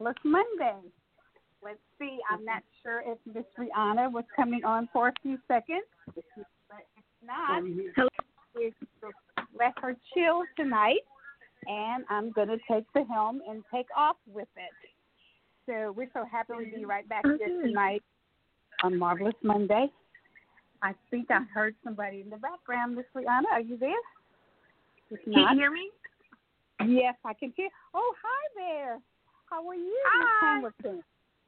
Marvelous Monday. Let's see, I'm not sure if Miss Rihanna was coming on for a few seconds, but if not, let her chill tonight, and I'm going to take the helm and take off with it. So we're so happy to be right back here tonight on Marvelous Monday. I think I heard somebody in the background. Miss Rihanna, are you there? If Can not, you hear me? Yes, I can hear. Oh, hi there. How are you, Hi. Hamilton?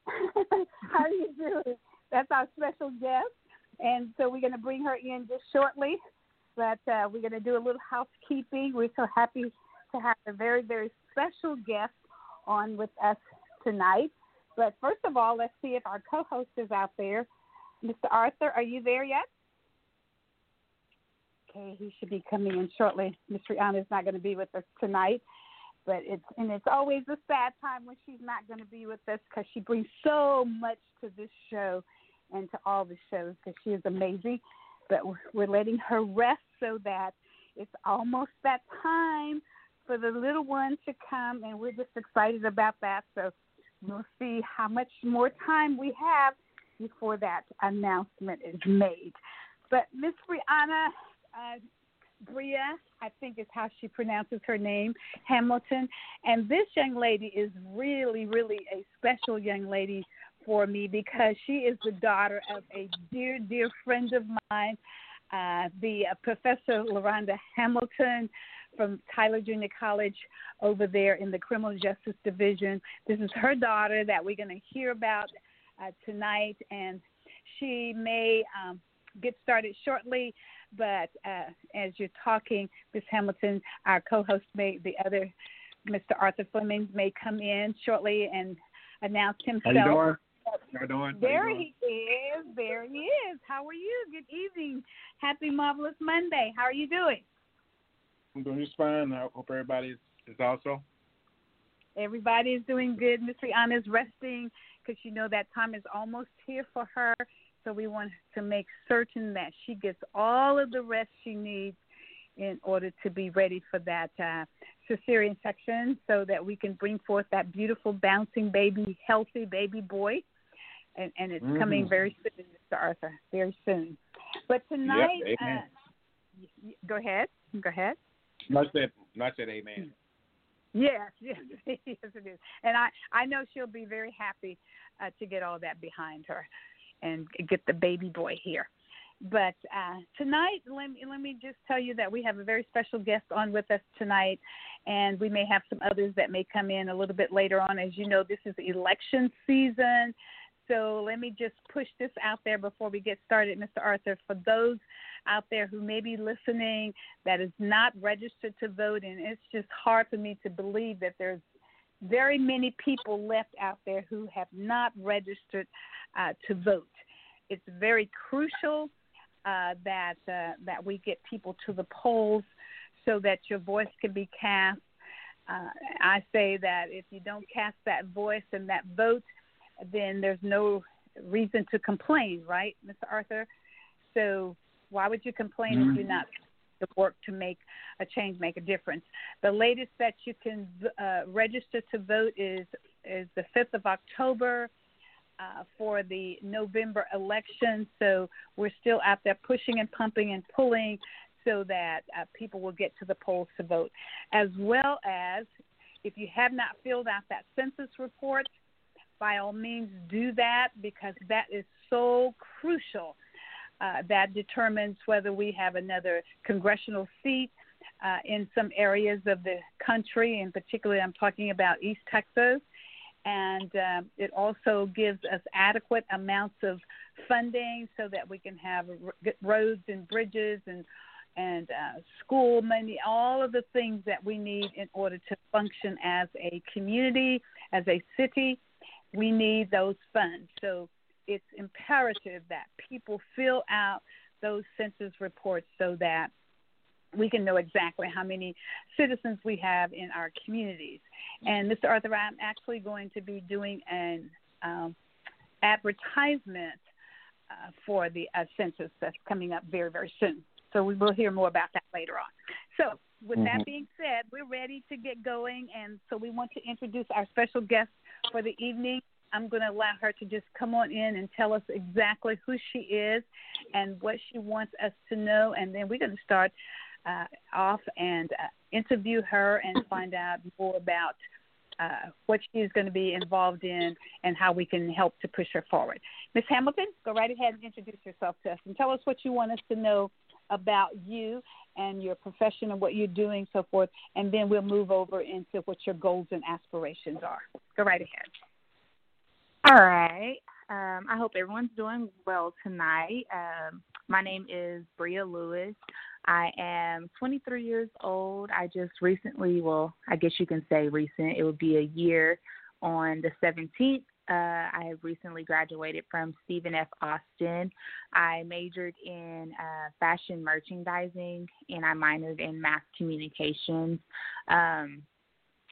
How are you doing? That's our special guest, and so we're going to bring her in just shortly. But uh, we're going to do a little housekeeping. We're so happy to have a very, very special guest on with us tonight. But first of all, let's see if our co-host is out there. Mr. Arthur, are you there yet? Okay, he should be coming in shortly. Miss Rihanna is not going to be with us tonight, but it's and it's always a sad time when she's not going to be with us because she brings so much to this show and to all the shows because she is amazing. But we're- we're letting her rest so that it's almost that time for the little one to come, and we're just excited about that. So we'll see how much more time we have before that announcement is made. But Miss Brianna, uh, Bria, I think is how she pronounces her name, Hamilton. And this young lady is really, really a special young lady for me because she is the daughter of a dear, dear friend of mine, uh, the uh, Professor Loranda Hamilton from Tyler Junior College over there in the Criminal Justice Division. This is her daughter that we're going to hear about uh, tonight, and she may um, get started shortly. But uh, as you're talking, Ms. Hamilton, our co-host, may the other Mr. Arthur Fleming may come in shortly and announce himself. How you doing? How you doing? There you doing? he is. There he is. How are you? Good evening. Happy marvelous Monday. How are you doing? I'm doing just fine. I hope everybody is, is also. Everybody is doing good. Miss Rihanna is resting because you know that time is almost here for her. So we want to make certain that she gets all of the rest she needs in order to be ready for that uh, cesarean section so that we can bring forth that beautiful bouncing baby, healthy baby boy. And, and it's coming Mhm. very soon, Mr. Arthur, very soon. But tonight, amen. uh, go ahead. Go ahead. Not said, not said, amen. Yes, yes, yes, it is. And I, I know she'll be very happy uh, to get all that behind her and get the baby boy here. But uh, tonight, let me, let me just tell you that we have a very special guest on with us tonight, and we may have some others that may come in a little bit later on. As you know, this is election season. So let me just push this out there before we get started, Mr. Arthur. For those out there who may be listening that is not registered to vote, and it's just hard for me to believe that there's very many people left out there who have not registered uh, to vote. It's very crucial uh, that uh, that we get people to the polls so that your voice can be cast. Uh, I say that if you don't cast that voice and that vote, then there's no reason to complain, right, Mr. Arthur? So why would you complain if you're not to work to make a change, make a difference? The latest that you can uh, register to vote is is the 5th of October uh, for the November election. So we're still out there pushing and pumping and pulling so that uh, people will get to the polls to vote, as well as if you have not filled out that census report, by all means do that because that is so crucial. Uh, that determines whether we have another congressional seat uh, in some areas of the country, and particularly I'm talking about East Texas. And um, it also gives us adequate amounts of funding so that we can have roads and bridges and and uh, school money, all of the things that we need in order to function as a community, as a city. We need those funds. So it's imperative that people fill out those census reports so that we can know exactly how many citizens we have in our communities. And Mr. Arthur, I'm actually going to be doing an um, advertisement uh, for the uh, census that's coming up very, very soon. So we will hear more about that later on. So, with mm-hmm. that being said, we're ready to get going, and so we want to introduce our special guest for the evening. I'm going to allow her to just come on in and tell us exactly who she is and what she wants us to know, and then we're going to start uh, off and uh, interview her and find out more about uh, what she is going to be involved in and how we can help to push her forward. Ms. Hamilton, go right ahead and introduce yourself to us and tell us what you want us to know about you and your profession and what you're doing, so forth, and then we'll move over into what your goals and aspirations are. Go right ahead. All right. Um, I hope everyone's doing well tonight. Um, my name is Bria Lewis. I am 23 years old. I just recently, well, I guess you can say recent, it would be a year on the 17th. Uh, I have recently graduated from Stephen F. Austin. I majored in uh, fashion merchandising and I minored in mass communications. Um,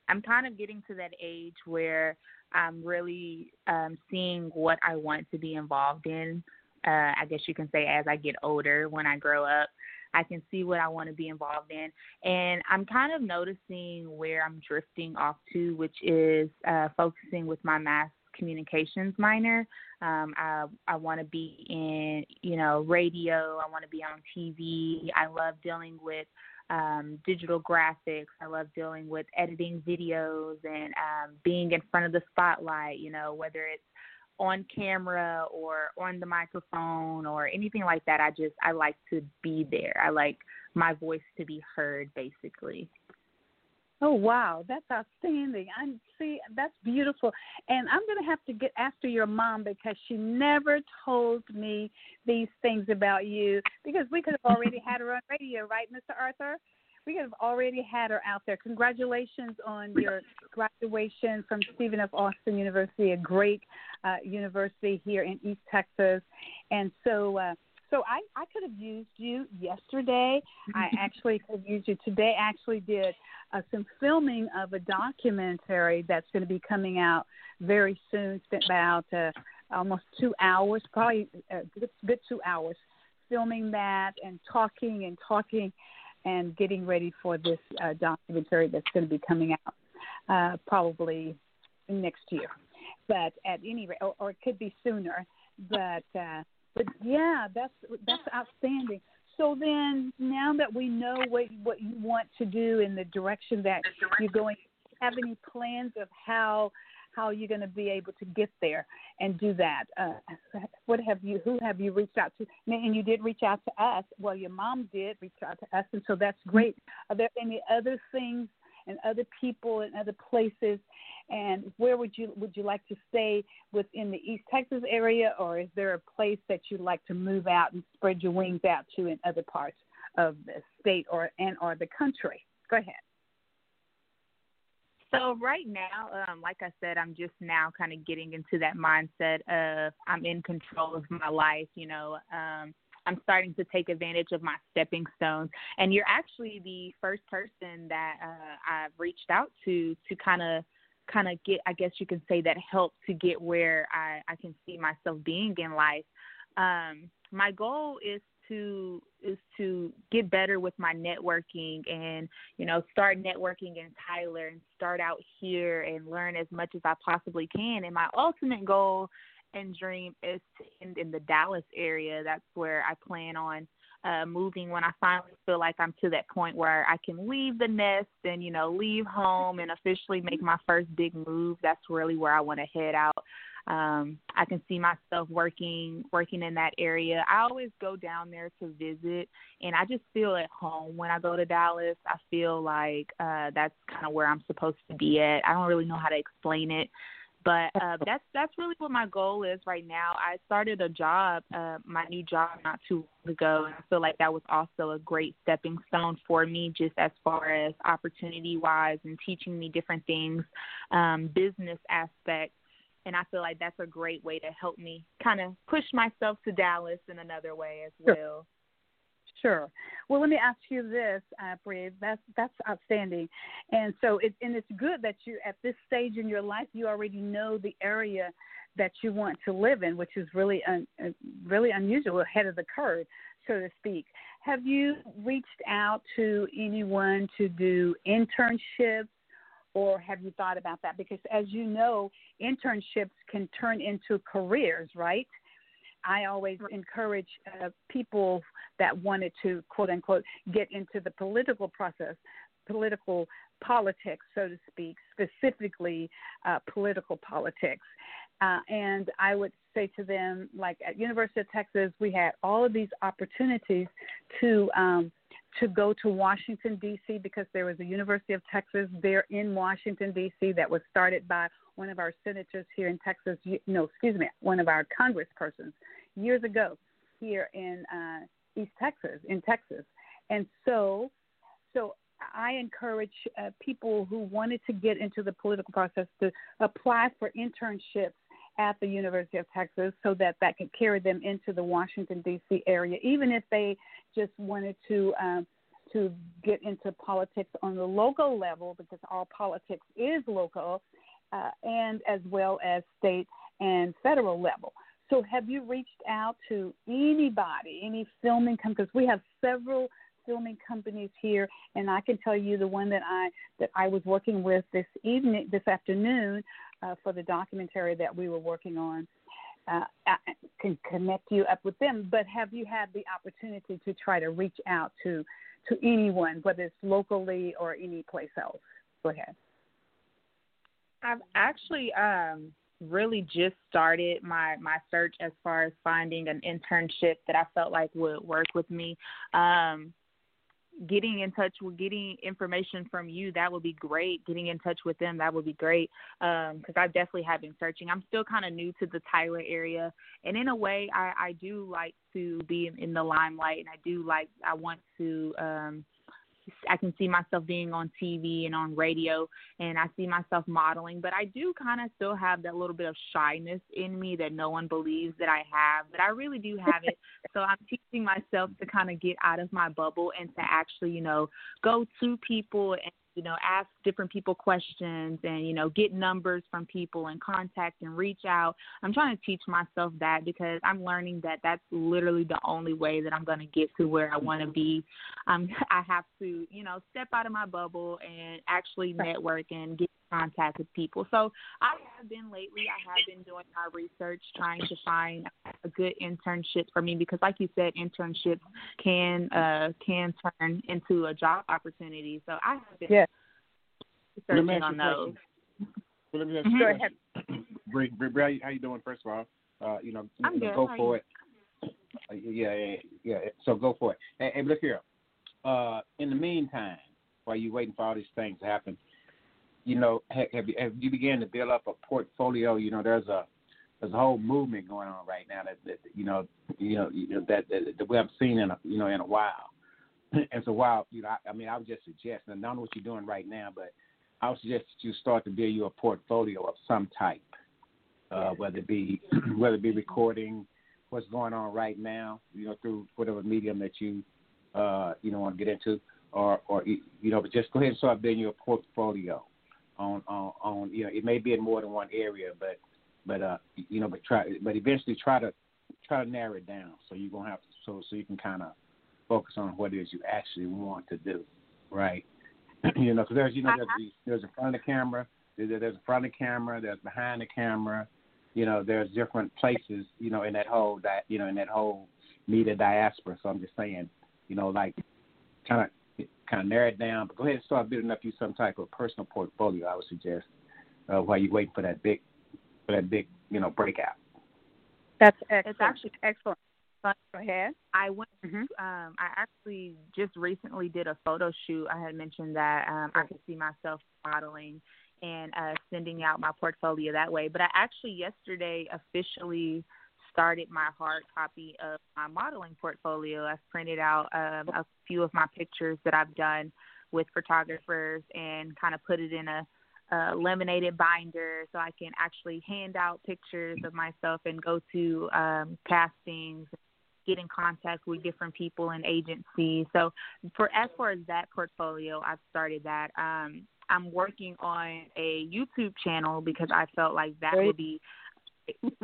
I'm kind of getting to that age where I'm really um, seeing what I want to be involved in. Uh, I guess you can say as I get older, when I grow up. I can see what I want to be involved in. And I'm kind of noticing where I'm drifting off to, which is uh, focusing with my mass communications minor. Um, I I want to be in you know radio. I want to be on TV. I love dealing with um, digital graphics. I love dealing with editing videos and um, being in front of the spotlight. You know whether it's on camera or on the microphone or anything like that. I just I like to be there. I like my voice to be heard basically. Oh wow, that's outstanding. I'm see that's beautiful. And I'm going to have to get after your mom because she never told me these things about you because we could have already had her on radio, right, Mr. Arthur? we could have already had her out there. Congratulations on your graduation from Stephen F. Austin University, a great uh, university here in East Texas. And so, uh, so I, I could have used you yesterday. I actually could have used you today. I actually did uh, some filming of a documentary that's going to be coming out very soon. Spent about uh, almost two hours, probably a uh, good, good two hours, filming that and talking and talking and getting ready for this uh, documentary that's going to be coming out uh, probably next year. But at any rate, or, or it could be sooner. But uh, but yeah, that's that's outstanding. So then, now that we know what what you want to do in the direction that you're going, have any plans of how how you're going to be able to get there and do that. Uh, what have you? Who have you reached out to? And you did reach out to us. Well, your mom did reach out to us, and so that's great. Are there any other things and other people and other places? And where would you would you like to stay within the East Texas area, or is there a place that you'd like to move out and spread your wings out to in other parts of the state or and or the country? Go ahead. So right now, um, like I said, I'm just now kind of getting into that mindset of I'm in control of my life. You know, um, I'm starting to take advantage of my stepping stones. And you're actually the first person that uh, I've reached out to to kind of kind of get, I guess you can say, that help to get where I, I can see myself being in life. Um, my goal is to is to get better with my networking and you know start networking in Tyler and start out here and learn as much as I possibly can. And my ultimate goal and dream is to end in the Dallas area. That's where I plan on uh, moving when I finally feel like I'm to that point where I can leave the nest and you know leave home and officially make my first big move. That's really where I want to head out um, I can see myself working working in that area. I always go down there to visit, and I just feel at home when I go to Dallas. I feel like uh, that's kind of where I'm supposed to be at. I don't really know how to explain it. But uh, that's that's really what my goal is right now. I started a job, uh, my new job, not too long ago, and I feel like that was also a great stepping stone for me, just as far as opportunity wise and teaching me different things, um, business aspects. And I feel like that's a great way to help me kind of push myself to Dallas in another way as well. Sure. Well, let me ask you this, uh. That's that's outstanding, and so it and it's good that you at this stage in your life you already know the area that you want to live in, which is really un, uh, really unusual, ahead of the curve, so to speak. Have you reached out to anyone to do internships? Or have you thought about that? Because as you know, internships can turn into careers, right? I always encourage uh, people that wanted to quote unquote get into the political process, political politics, so to speak, specifically uh, political politics. Uh, and I would say to them, like at University of Texas, we had all of these opportunities to um, to go to Washington D.C. because there was a University of Texas there in Washington D.C. that was started by one of our senators here in Texas, no, excuse me, one of our congresspersons years ago here in uh, East Texas, in Texas. And so, so I encourage uh, people who wanted to get into the political process to apply for internships at the University of Texas so that that could carry them into the Washington D.C. area, even if they just wanted to um, to get into politics on the local level, because all politics is local uh, and as well as state and federal level. So, have you reached out to anybody, any filming companies? We have several filming companies here, and I can tell you the one that I that I was working with this evening, this afternoon, uh, for the documentary that we were working on. Uh, I can connect you up with them, but have you had the opportunity to try to reach out to to anyone, whether it's locally or any place else? Go ahead. I've actually um, really just started my my search as far as finding an internship that I felt like would work with me. Um, getting in touch with getting information from you that would be great. Getting in touch with them that would be great because um, i definitely have been searching. I'm still kind of new to the tyler area and in a way i i do like to be in, in the limelight and i do like i want to um I can see myself being on TV and on radio, and I see myself modeling. But I do kind of still have that little bit of shyness in me that no one believes that I have, but I really do have it. so I'm teaching myself to kind of get out of my bubble and to actually, you know, go to people and you know, ask different people questions and, you know, get numbers from people and contact and reach out. I'm trying to teach myself that because I'm learning that that's literally the only way that I'm going to get to where I want to be. Um, I have to, you know, step out of my bubble and actually network and get contact with people. So I have been lately, I have been doing my research, trying to find a good internship for me because, like you said, internships can uh, can turn into a job opportunity. So I have been yeah. researching on those. Well, let me ask mm-hmm. Bree, Bree, Bree, how you doing? First of all, uh, you know, I'm you know, good. go how for it. Uh, yeah, yeah, yeah. So go for it. Hey, hey look here. Uh, in the meantime, while you're waiting for all these things to happen, you know, have you, have you began to build up a portfolio? You know, there's a there's a whole movement going on right now that, that you know, you know, that, that that we haven't seen in a you know in a while. and so while you know, I, I mean, I would just suggest, and I don't know what you're doing right now, but I would suggest that you start to build you a portfolio of some type, uh, whether it be whether it be recording what's going on right now, you know, through whatever medium that you uh, you know want to get into, or or you know, but just go ahead and start building your portfolio on on on you know it may be in more than one area, but but uh you know but try but eventually try to try to narrow it down so you're gonna have to so so you can kind of focus on what it is you actually want to do, right? you know, because there's you know there's the, there's in front of the camera, there's there's in front of the camera, there's behind the camera, you know, there's different places, you know, in that whole that you know in that whole media diaspora. So I'm just saying, you know, like kind of kind of narrow it down. But go ahead and start building up you some type of personal portfolio. I would suggest uh, while you're waiting for that big for that big you know breakout. That's excellent. It's actually excellent. Go ahead. I went. Mm-hmm. Um, I actually just recently did a photo shoot. I had mentioned that um, I could see myself modeling, and uh, sending out my portfolio that way. But I actually yesterday officially started my hard copy of my modeling portfolio. I've printed out um, a few of my pictures that I've done with photographers and kind of put it in a, a laminated binder so I can actually hand out pictures of myself and go to um, castings, get in contact with different people and agencies. So for as far as that portfolio, I've started that. Um, I'm working on a YouTube channel because I felt like that would be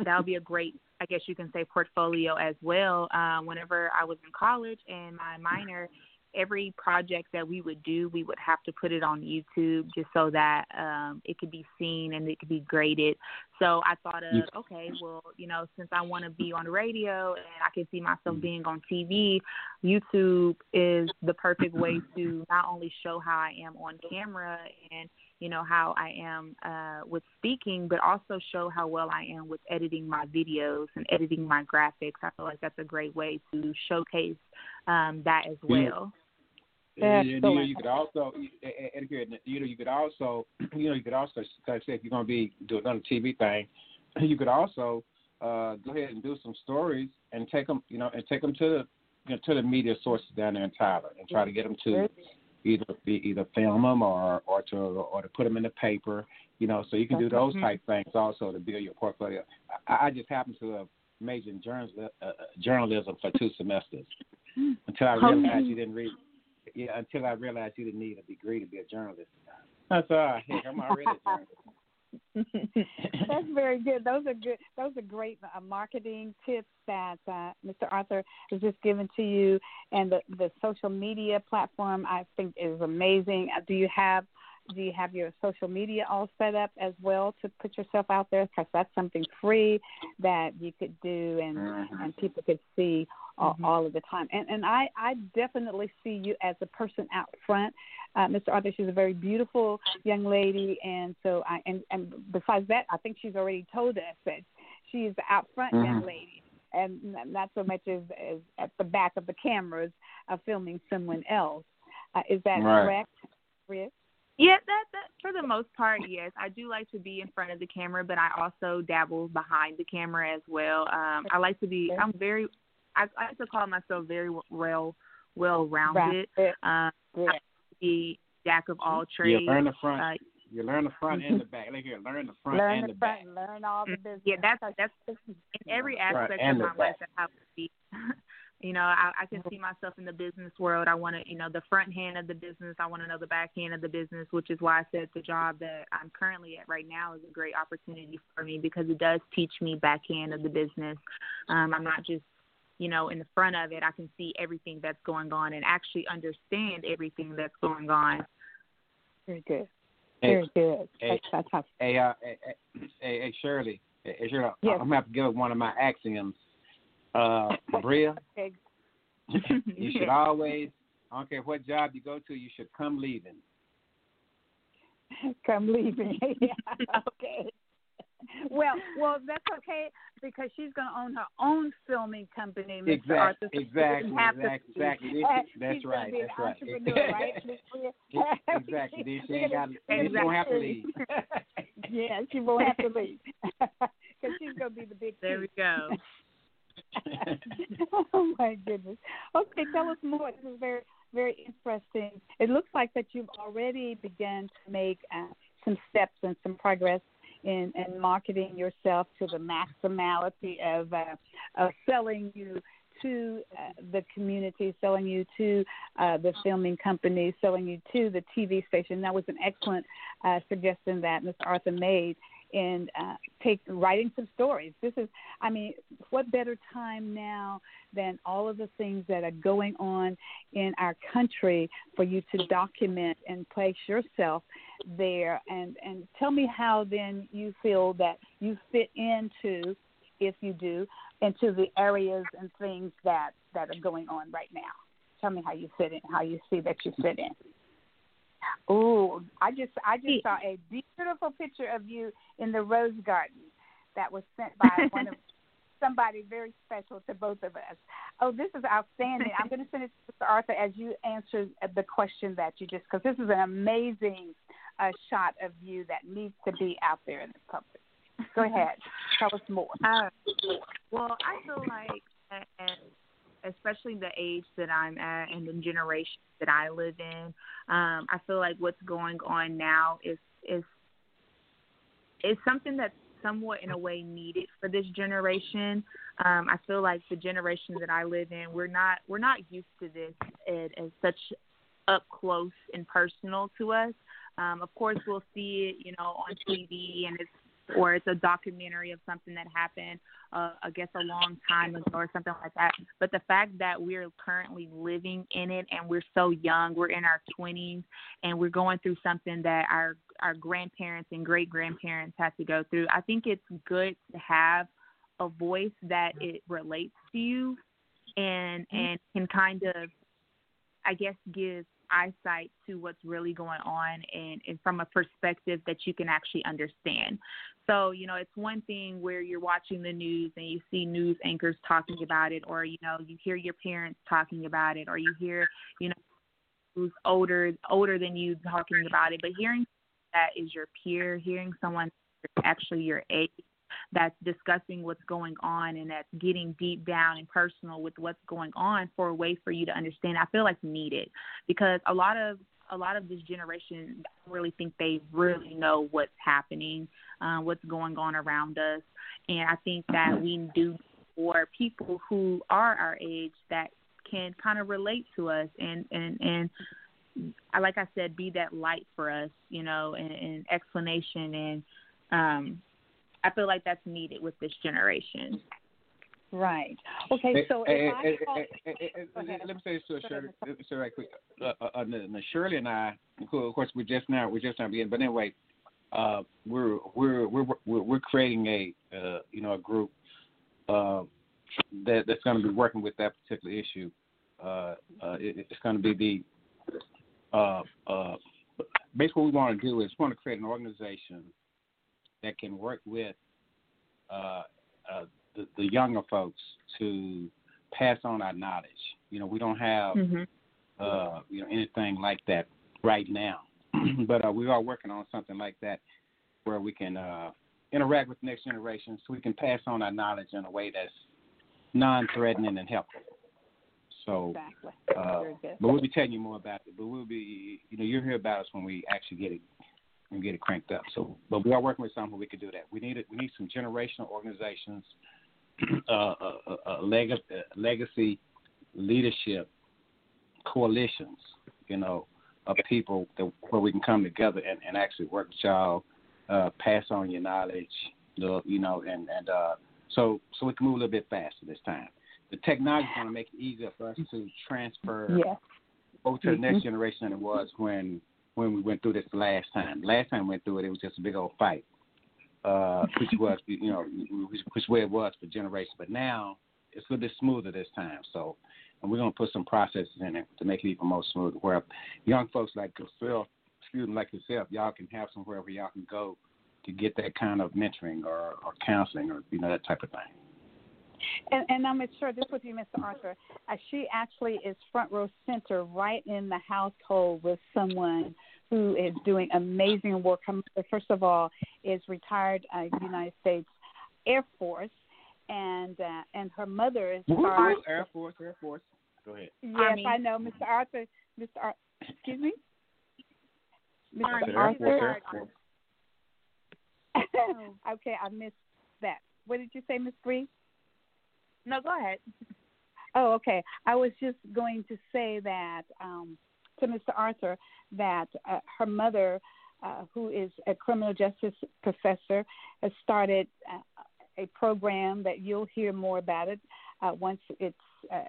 that would be a great I guess you can say portfolio as well. Um, whenever I was in college and my minor, every project that we would do, we would have to put it on YouTube just so that um, it could be seen and it could be graded. So I thought of, okay, well, you know, since I want to be on the radio and I can see myself mm. being on TV, YouTube is the perfect way to not only show how I am on camera and you know how I am uh, with speaking, but also show how well I am with editing my videos and editing my graphics. I feel like that's a great way to showcase um, that as well. Yeah. You, know, you could also, you know, you could also, you know, you could also, like I said, if you're going to be doing another TV thing, you could also uh, go ahead and do some stories and take them, you know, and take them to the, you know, to the media sources down there in Tyler and try to get them to either either film them or or to or to put them in the paper. You know, so you can do those mm-hmm. type things also to build your portfolio. I, I just happen to have majored in journalism, uh, uh, journalism for two semesters until I realized you didn't read. Yeah, until I realized you didn't need a degree to be a journalist. That's all. Heck, I'm already a journalist. That's very good. Those are good. Those are great uh, marketing tips that uh, Mr. Arthur has just given to you, and the the social media platform I think is amazing. Uh, do you have do you have your social media all set up as well to put yourself out there? Because that's something free that you could do, and mm-hmm. and people could see all, mm-hmm. all of the time. And and I I definitely see you as a person out front. Uh, Mr. Arthur, she's a very beautiful young lady, and so I and and besides that, I think she's already told us that she is the out front mm-hmm. young lady, and not so much as, as at the back of the cameras of filming someone else. Uh, is that right. correct, Chris? Yeah, that that for the most part, yes. I do like to be in front of the camera, but I also dabble behind the camera as well. Um, I like to be. I'm very. I, I like to call myself very well well rounded. Um, yeah. the jack of all trades. You learn the front. Uh, you learn the front and the back. Look here, learn the front learn and the, the front, back. Learn all the business. Yeah, that's that's in every aspect of my life. That's how it be. You know, I, I can see myself in the business world. I want to, you know, the front hand of the business. I want to know the back hand of the business, which is why I said the job that I'm currently at right now is a great opportunity for me because it does teach me back hand of the business. Um, I'm not just, you know, in the front of it. I can see everything that's going on and actually understand everything that's going on. Very good. Very good. Hey, that's, that's hey, uh, hey, hey, hey, Shirley. Hey, Shirley, yes. I'm going to have to give one of my axioms uh, Bria, you should always, I don't care what job you go to, you should come leaving. Come leaving. yeah. Okay. Well, well, that's okay because she's going to own her own filming company. Mr. Exactly. Arthur, exactly. Exactly. Exactly. That's right. That's right. right? exactly. She ain't got. Exactly. She won't have to leave. yeah, she won't have to leave because she's going to be the big. There we go. oh my goodness. Okay, tell us more. This is very very interesting. It looks like that you've already begun to make uh, some steps and some progress in, in marketing yourself to the maximality of uh, of selling you to uh, the community, selling you to uh, the filming company, selling you to the TV station. That was an excellent uh, suggestion that Mr. Arthur made and uh, take writing some stories. This is, I mean, what better time now than all of the things that are going on in our country for you to document and place yourself there and and tell me how then you feel that you fit into, if you do, into the areas and things that that are going on right now. Tell me how you fit in, how you see that you fit in. Oh, I just I just saw a beautiful picture of you in the rose garden that was sent by one of somebody very special to both of us. Oh, this is outstanding. I'm going to send it to Mr. Arthur as you answer the question that you just because this is an amazing a shot of you that needs to be out there in the public? Go ahead, tell us more. Uh, well, I feel like, especially the age that I'm at and the generation that I live in, um, I feel like what's going on now is is is something that's somewhat in a way needed for this generation. Um, I feel like the generation that I live in, we're not we're not used to this as such up close and personal to us. Um, of course, we'll see it, you know, on TV, and it's or it's a documentary of something that happened, uh, I guess, a long time ago or something like that. But the fact that we're currently living in it and we're so young, we're in our 20s, and we're going through something that our our grandparents and great grandparents had to go through. I think it's good to have a voice that it relates to you and mm-hmm. and can kind of I guess give eyesight to what's really going on and, and from a perspective that you can actually understand. So, you know, it's one thing where you're watching the news and you see news anchors talking about it or, you know, you hear your parents talking about it or you hear, you know, who's older older than you talking about it. But hearing that is your peer, hearing someone actually your age that's discussing what's going on and that's getting deep down and personal with what's going on for a way for you to understand. I feel like needed because a lot of a lot of this generation I really think they really know what's happening, uh, what's going on around us, and I think that we do for people who are our age that can kind of relate to us and and and like I said, be that light for us, you know, and, and explanation and um I feel like that's needed with this generation. Right. Okay. So if I call, let me say this to Shirley, so right quick. Uh, uh, uh, Shirley and I, of course, we're just now we're just now beginning, but anyway, uh, we're we're we're we're, we're creating a uh, you know a group uh, that that's going to be working with that particular issue. Uh, uh, it, it's going to be the uh, uh, basically what we want to do is we want to create an organization that can work with uh, uh, the, the younger folks to pass on our knowledge. You know, we don't have mm-hmm. uh, you know anything like that right now, but uh, we are working on something like that where we can uh, interact with the next generation, so we can pass on our knowledge in a way that's non-threatening and helpful. So, exactly. uh, but we'll be telling you more about it. But we'll be, you know, you'll hear about us when we actually get it and get it cranked up. So, but we are working with some where we could do that. We need it. We need some generational organizations, uh, uh, uh, legacy, uh, legacy leadership coalitions. You know, of people that, where we can come together and, and actually work with y'all, uh, pass on your knowledge, you know, and and uh, so so we can move a little bit faster this time. The technology is going to make it easier for us to transfer yes. over to the next mm-hmm. generation than it was when when we went through this last time. Last time we went through it, it was just a big old fight, uh, which was, you know, which, which way it was for generations. But now it's a little bit smoother this time. So, and we're gonna put some processes in it to make it even more smooth. Where young folks like yourself, me, like yourself, y'all can have somewhere where y'all can go to get that kind of mentoring or, or counseling or you know that type of thing. And, and I'm sure this would be Mr. Arthur. Uh, she actually is front row center right in the household with someone who is doing amazing work. Her mother, first of all, is retired uh, United States Air Force, and uh, and her mother is part Air Force. Air Force. Go ahead. Yes, Army. I know, Mr. Arthur. Mr. Ar- excuse me. Mr. Army. Arthur. Air Force. okay, I missed that. What did you say, Miss Bree? No, go ahead. Oh, okay. I was just going to say that um, to Mr. Arthur that uh, her mother, uh, who is a criminal justice professor, has started uh, a program that you'll hear more about it uh, once it's uh,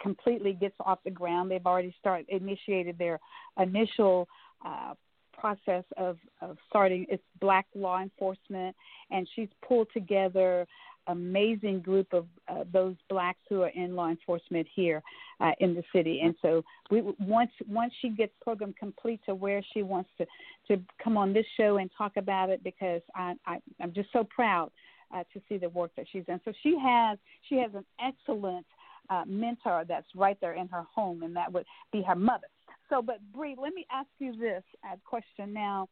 completely gets off the ground. They've already started initiated their initial uh, process of, of starting its black law enforcement, and she's pulled together amazing group of uh, those blacks who are in law enforcement here uh, in the city. And so we once once she gets program complete to where she wants to to come on this show and talk about it because I, I I'm just so proud uh, to see the work that she's done. So she has she has an excellent uh, mentor that's right there in her home, and that would be her mother. So, but Bree, let me ask you this uh, question now.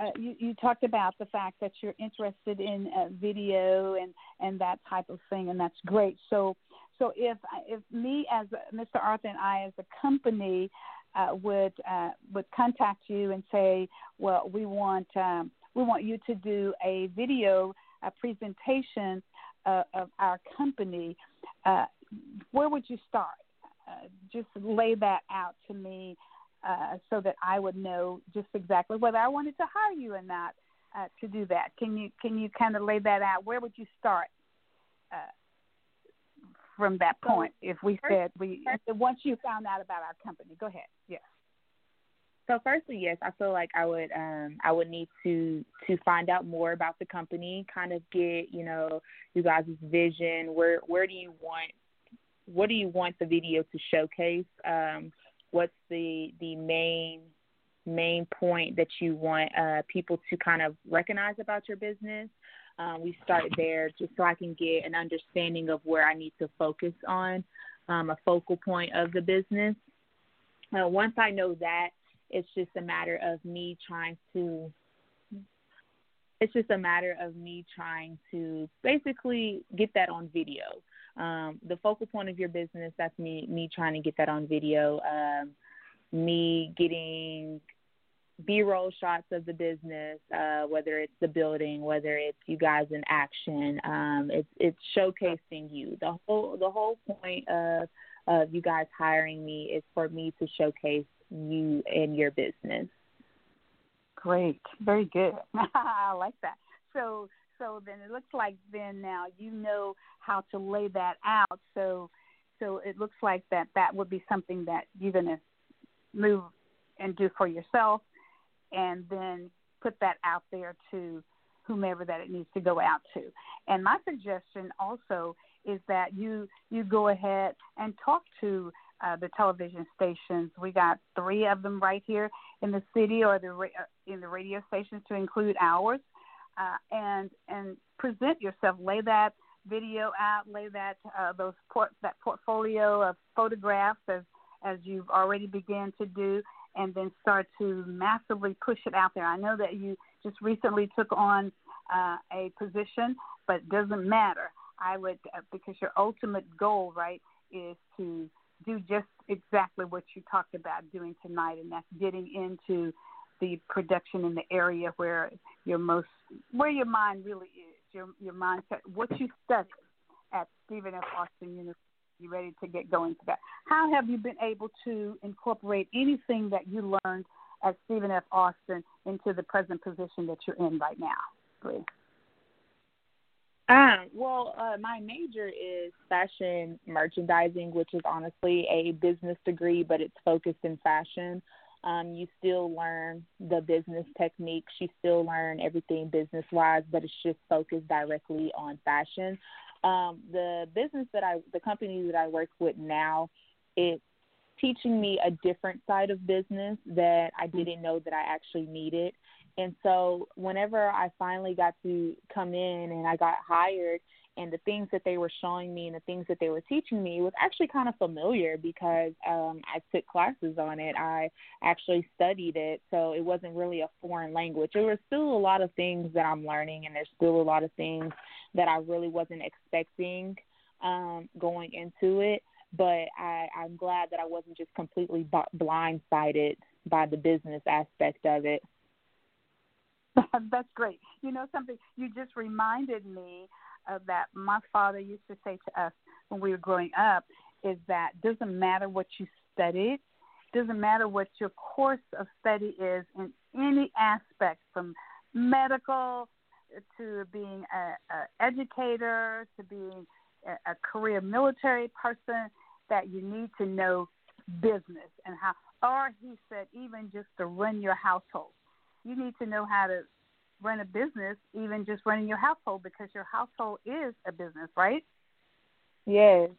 Uh, you, you talked about the fact that you're interested in uh, video and and that type of thing, and that's great. So, so if if me as Mr. Arthur and I as a company uh, would uh, would contact you and say, well, we want um, we want you to do a video a presentation uh, of our company, uh, where would you start? Uh, just lay that out to me uh, so that I would know just exactly whether I wanted to hire you or not uh, to do that. Can you can you kind of lay that out? Where would you start uh, from that point? If we said we once you found out about our company, go ahead. Yes. So firstly, yes, I feel like I would um I would need to to find out more about the company, kind of get, you know, you guys' vision, where where do you want what do you want the video to showcase? Um what's the the main main point that you want uh people to kind of recognize about your business? Um, we start there just so I can get an understanding of where I need to focus on, um, a focal point of the business. Uh, once I know that, it's just a matter of me trying to it's just a matter of me trying to basically get that on video. Um, the focal point of your business, that's me me trying to get that on video. Um, me getting B roll shots of the business, uh, whether it's the building, whether it's you guys in action. Um, it's it's showcasing you. The whole the whole point of of you guys hiring me is for me to showcase you and your business. Great, very good. I like that. So, so then it looks like then now you know how to lay that out. So, so it looks like that that would be something that you're going to move and do for yourself, and then put that out there to whomever that it needs to go out to. And my suggestion also is that you you go ahead and talk to uh, the television stations. We got three of them right here in the city, or the uh, in the radio stations to include ours, uh, and and present yourself. Lay that video out. Lay that uh, those port, that portfolio of photographs as as you've already began to do, and then start to massively push it out there. I know that you just recently took on uh, a position, but it doesn't matter. I would uh, because your ultimate goal, right, is to do just exactly what you talked about doing tonight, and that's getting into the production in the area where your most where your mind really is, your your mindset, what you studied at Stephen F. Austin University. You ready to get going to that? How have you been able to incorporate anything that you learned at Stephen F. Austin into the present position that you're in right now, please? Um, well, uh, my major is fashion merchandising, which is honestly a business degree, but it's focused in fashion. Um, you still learn the business techniques, you still learn everything business wise, but it's just focused directly on fashion. Um, the business that I, the company that I work with now, it's teaching me a different side of business that I didn't know that I actually needed. And so whenever I finally got to come in and I got hired and the things that they were showing me and the things that they were teaching me was actually kind of familiar because um I took classes on it. I actually studied it, so it wasn't really a foreign language. There were still a lot of things that I'm learning and there's still a lot of things that I really wasn't expecting um going into it, but I I'm glad that I wasn't just completely b- blindsided by the business aspect of it. That's great. You know something? You just reminded me of that. My father used to say to us when we were growing up is that doesn't matter what you studied, doesn't matter what your course of study is in any aspect, from medical to being a, a educator to being a, a career military person, that you need to know business and how. Or he said, even just to run your household you need to know how to run a business, even just running your household, because your household is a business, right? Yes.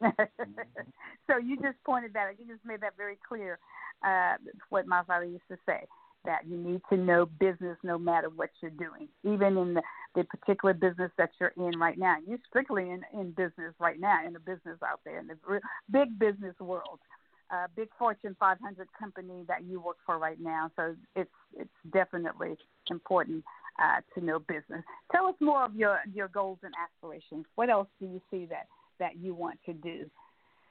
so you just pointed that. You just made that very clear. Uh, what my father used to say that you need to know business no matter what you're doing, even in the, the particular business that you're in right now. You're strictly in, in business right now, in the business out there, in the big business world. A big Fortune 500 company that you work for right now. So it's it's definitely important uh, to know business. Tell us more of your your goals and aspirations. What else do you see that that you want to do?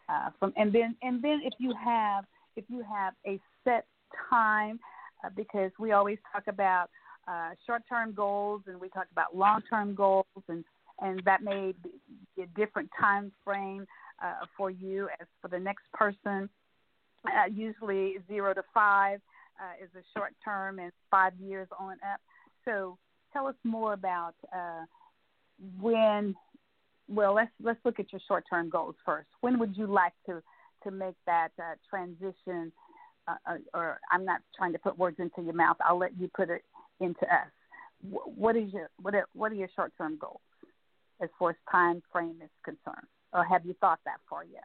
Uh, from and then and then if you have if you have a set time, uh, because we always talk about uh, short-term goals and we talk about long-term goals and and that may be a different time frame uh, for you as for the next person. Uh, usually zero to five uh, is a short term and five years on up. So tell us more about uh, when. Well, let's let's look at your short term goals first. When would you like to to make that uh, transition? Uh, or, or I'm not trying to put words into your mouth. I'll let you put it into us. What is your what are, what are your short term goals as far as time frame is concerned, or have you thought that far yet?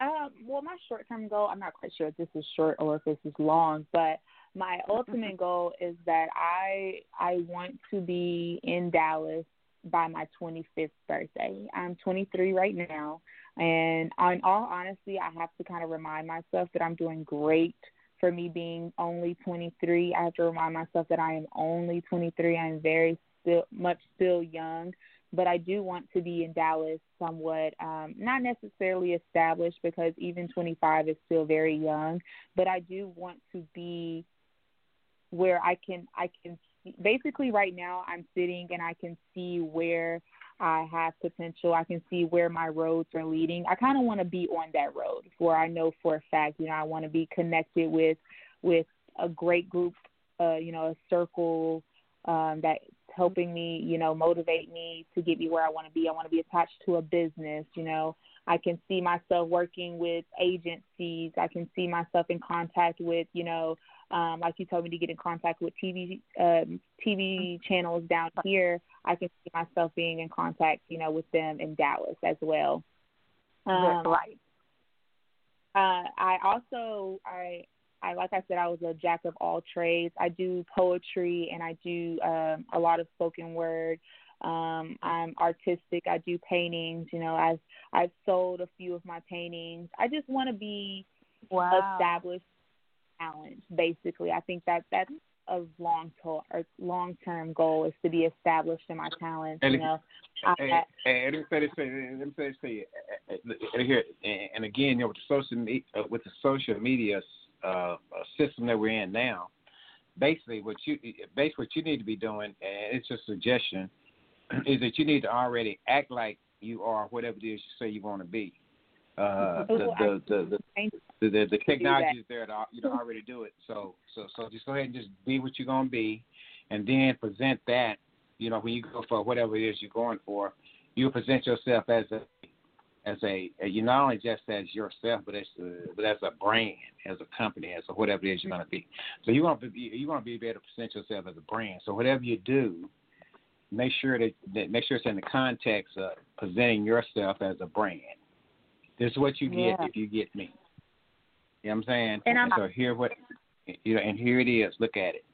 Um, well, my short term goal, I'm not quite sure if this is short or if this is long, but my ultimate goal is that I I want to be in Dallas by my 25th birthday. I'm 23 right now, and in all honesty, I have to kind of remind myself that I'm doing great for me being only 23. I have to remind myself that I am only 23. I'm very still much still young, but I do want to be in Dallas somewhat um not necessarily established because even 25 is still very young, but I do want to be where I can I can basically right now I'm sitting and I can see where I have potential. I can see where my roads are leading. I kind of want to be on that road where I know for a fact, you know, I want to be connected with with a great group, uh, you know, a circle um, that's helping me, you know, motivate me to get me where I want to be. I want to be attached to a business, you know. I can see myself working with agencies. I can see myself in contact with, you know, um, like you told me to get in contact with TV um, TV channels down here. I can see myself being in contact, you know, with them in Dallas as well. Um, right. Uh, I also I I like I said I was a jack of all trades. I do poetry and I do um, a lot of spoken word. Um, I'm artistic. I do paintings. You know, I've I've sold a few of my paintings. I just want to be wow. established talent. Basically, I think that that's a long to- or long term goal is to be established in my talent. And, you know, and, I, and, let me say this. Let me say this to you. Here and again, you know, with the social media, uh, with the social media uh, system that we're in now, basically what you basically what you need to be doing, and it's a suggestion, is that you need to already act like you are whatever it is you say you want to be. Uh, the, the, the, the, the, the, the technology is there to you know already do it. So so so just go ahead and just be what you're gonna be, and then present that. You know when you go for whatever it is you're going for, you present yourself as a as a, you not only just as yourself, but as a, but as a brand, as a company, as a whatever it is you're going to be. So you want to be you want to be able to present yourself as a brand. So whatever you do, make sure that, that make sure it's in the context of presenting yourself as a brand. This is what you get Yeah. if you get me. You know what I'm saying? And I'm- so here what you know, and here it is. Look at it.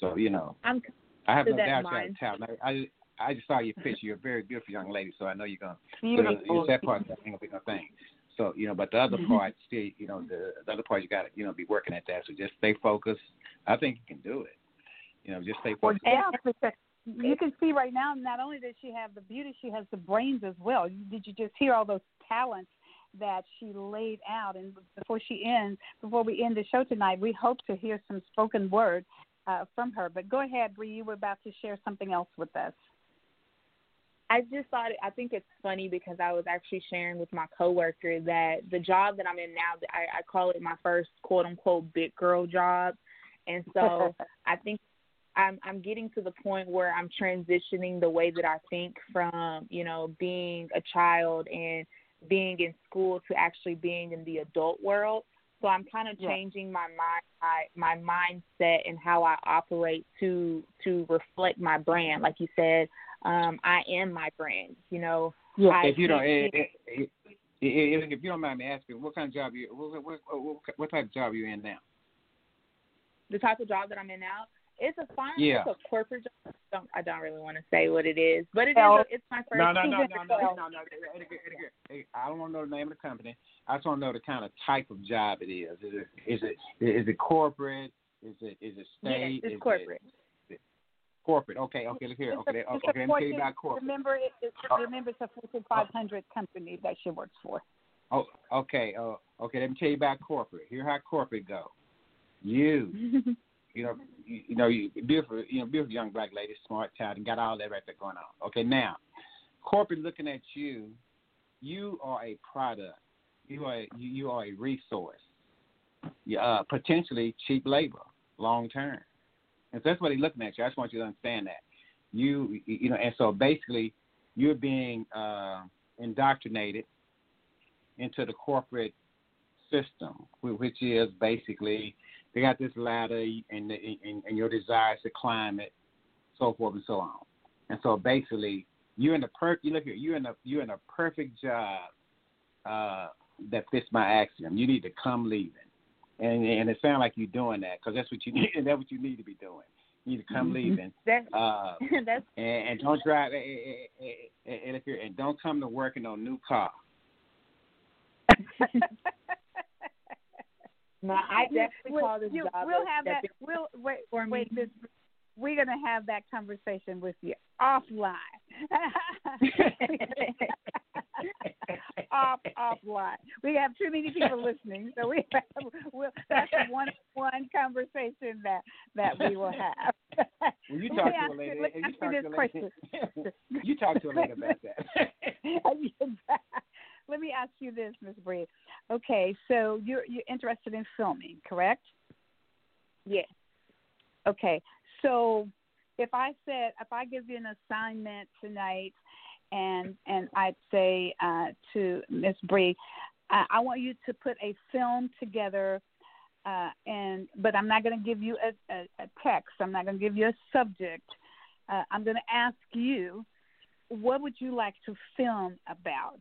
So you know, I'm I have no doubt you have talent. I, I I just saw your picture. You're a very beautiful young lady, so I know you're gonna. So Beautiful. it's that ain't gonna be no thing. So you know, but the other Mhm. part still, you know, the, the other part you got to you know be working at that. So just stay focused. I think you can do it. You know, just stay Well, focused. yeah, because you can see right now. Not only does she have the beauty, she has the brains as well. Did you just hear all those talents that she laid out? And before she ends, before we end the show tonight, we hope to hear some spoken word uh, from her. But go ahead, Bree. You were about to share something else with us. I just thought I think it's funny because I was actually sharing with my coworker that the job that I'm in now, I, I call it my first quote unquote big girl job, and so I think I'm I'm getting to the point where I'm transitioning the way that I think from you know being a child and being in school to actually being in the adult world. So I'm kind of Yeah. changing my mind, my, my mindset and how I operate to to reflect my brand. Like you said, um, I am my brand. You know, I if you don't, can't- eh, eh, eh, eh, if you don't mind me asking, what kind of job you, what, what, what, what type of job you in now? the type of job that I'm in now, it's a fine. Yeah. It's a corporate job. I don't, I don't really want to say what it is, but it is. Well, A, it's my first. No, no, no, no, season, no, no, no, no. Hey, hey, hey, I don't want to know the name of the company. I just want to know the kind of type of job it is. Is it is it is it corporate? Is it is it state? Yes, state? it's Is corporate. It corporate. Okay, okay. Look here. It's Okay, a- okay. it's me tell you about corporate. Remember, it, it, remember, it's a Fortune 500 company that she works for. Oh, okay. Uh, okay. Let me tell you about corporate. Here how corporate go. You, you know, you, you know, you beautiful, you know, beautiful young black lady, smart, talented, got all that right there going on. Okay, now, corporate looking at you, you are a product. You are you, you are a resource. You, uh, potentially cheap labor, long term. And so that's what they're looking at you. I just want you to understand that. You, you know, and so basically, you're being uh, indoctrinated into the corporate system, which is basically they got this ladder and, and, and your desires to climb it, so forth and so on. And so basically, you're in the per you look here, you're in a you're in a perfect job uh, that fits my axiom. You need to come leaving, and and it sounds like you're doing that because that's what you need. That's what you need to be doing. You need to come leaving. That, Uh, that's and, and don't drive and, and, and, and, if you're, and don't come to work in no new car. no. I definitely we'll- call this you- job. We'll have that. We'll wait. for me. Wait, this. We're gonna have that conversation with you offline. Off offline. We have too many people listening, so we have, we'll, that's a one-on-one conversation that that we will have. When you talk to a lady, let me and you ask talk you to a this lady, you talk to a lady about that. Let me ask you this, Miss Bree. Okay, so you're you're interested in filming, correct? Yes. Okay, so if I said if I give you an assignment tonight, and and I'd say uh, to Miss Bree, uh, I want you to put a film together, uh, and but I'm not going to give you a, a, a text. I'm not going to give you a subject. Uh, I'm going to ask you, what would you like to film about?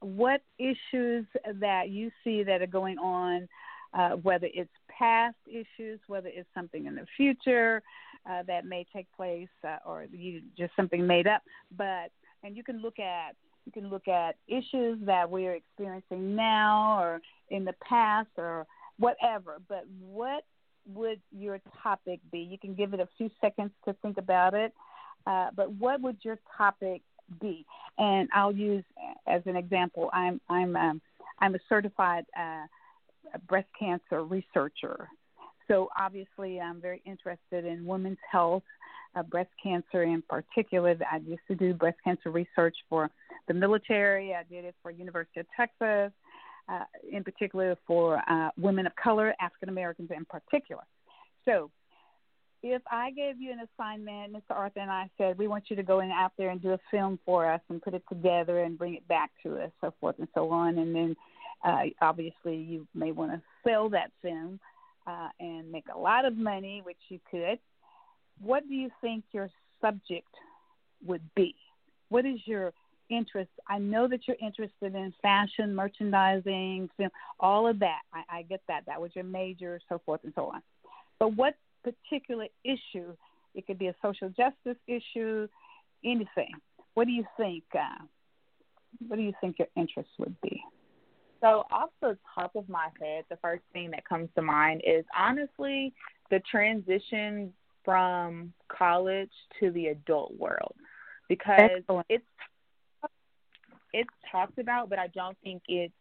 What issues that you see that are going on, uh, whether it's past issues, whether it's something in the future uh, that may take place, uh, or you just something made up. But and you can look at you can look at issues that we're experiencing now or in the past or whatever. But what would your topic be? You can give it a few seconds to think about it. Uh, but what would your topic be? And I'll use as an example. I'm I'm um, I'm a certified uh, breast cancer researcher. So obviously, I'm very interested in women's health, uh, breast cancer in particular. I used to do breast cancer research for the military. I did it for University of Texas, uh, in particular for uh, women of color, African Americans in particular. So if I gave you an assignment, Mr. Arthur and I said, we want you to go in out there and do a film for us and put it together and bring it back to us, so forth and so on. And then uh, obviously you may want to sell that film uh, and make a lot of money, which you could. What do you think your subject would be? What is your interest? I know that you're interested in fashion, merchandising, film, all of that. I, I get that. That was your major, so forth and so on. But what particular issue? It could be a social justice issue, anything. What do you think? Uh, what do you think your interest would be? So, off the top of my head, the first thing that comes to mind is honestly the transition from college to the adult world because Excellent. it's it's talked about, but I don't think it's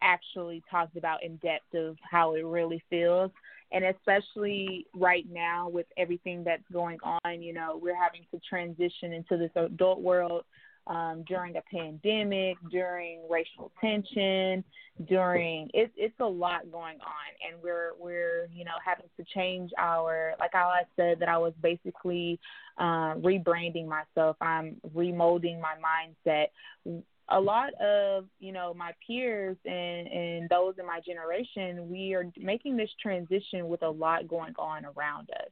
actually talked about in depth of how it really feels. And especially right now with everything that's going on, you know, we're having to transition into this adult world um, during a pandemic, during racial tension, during it's it's a lot going on, and we're we're you know having to change our like I said that I was basically uh, rebranding myself. I'm remolding my mindset. A lot of you know my peers and and those in my generation, we are making this transition with a lot going on around us,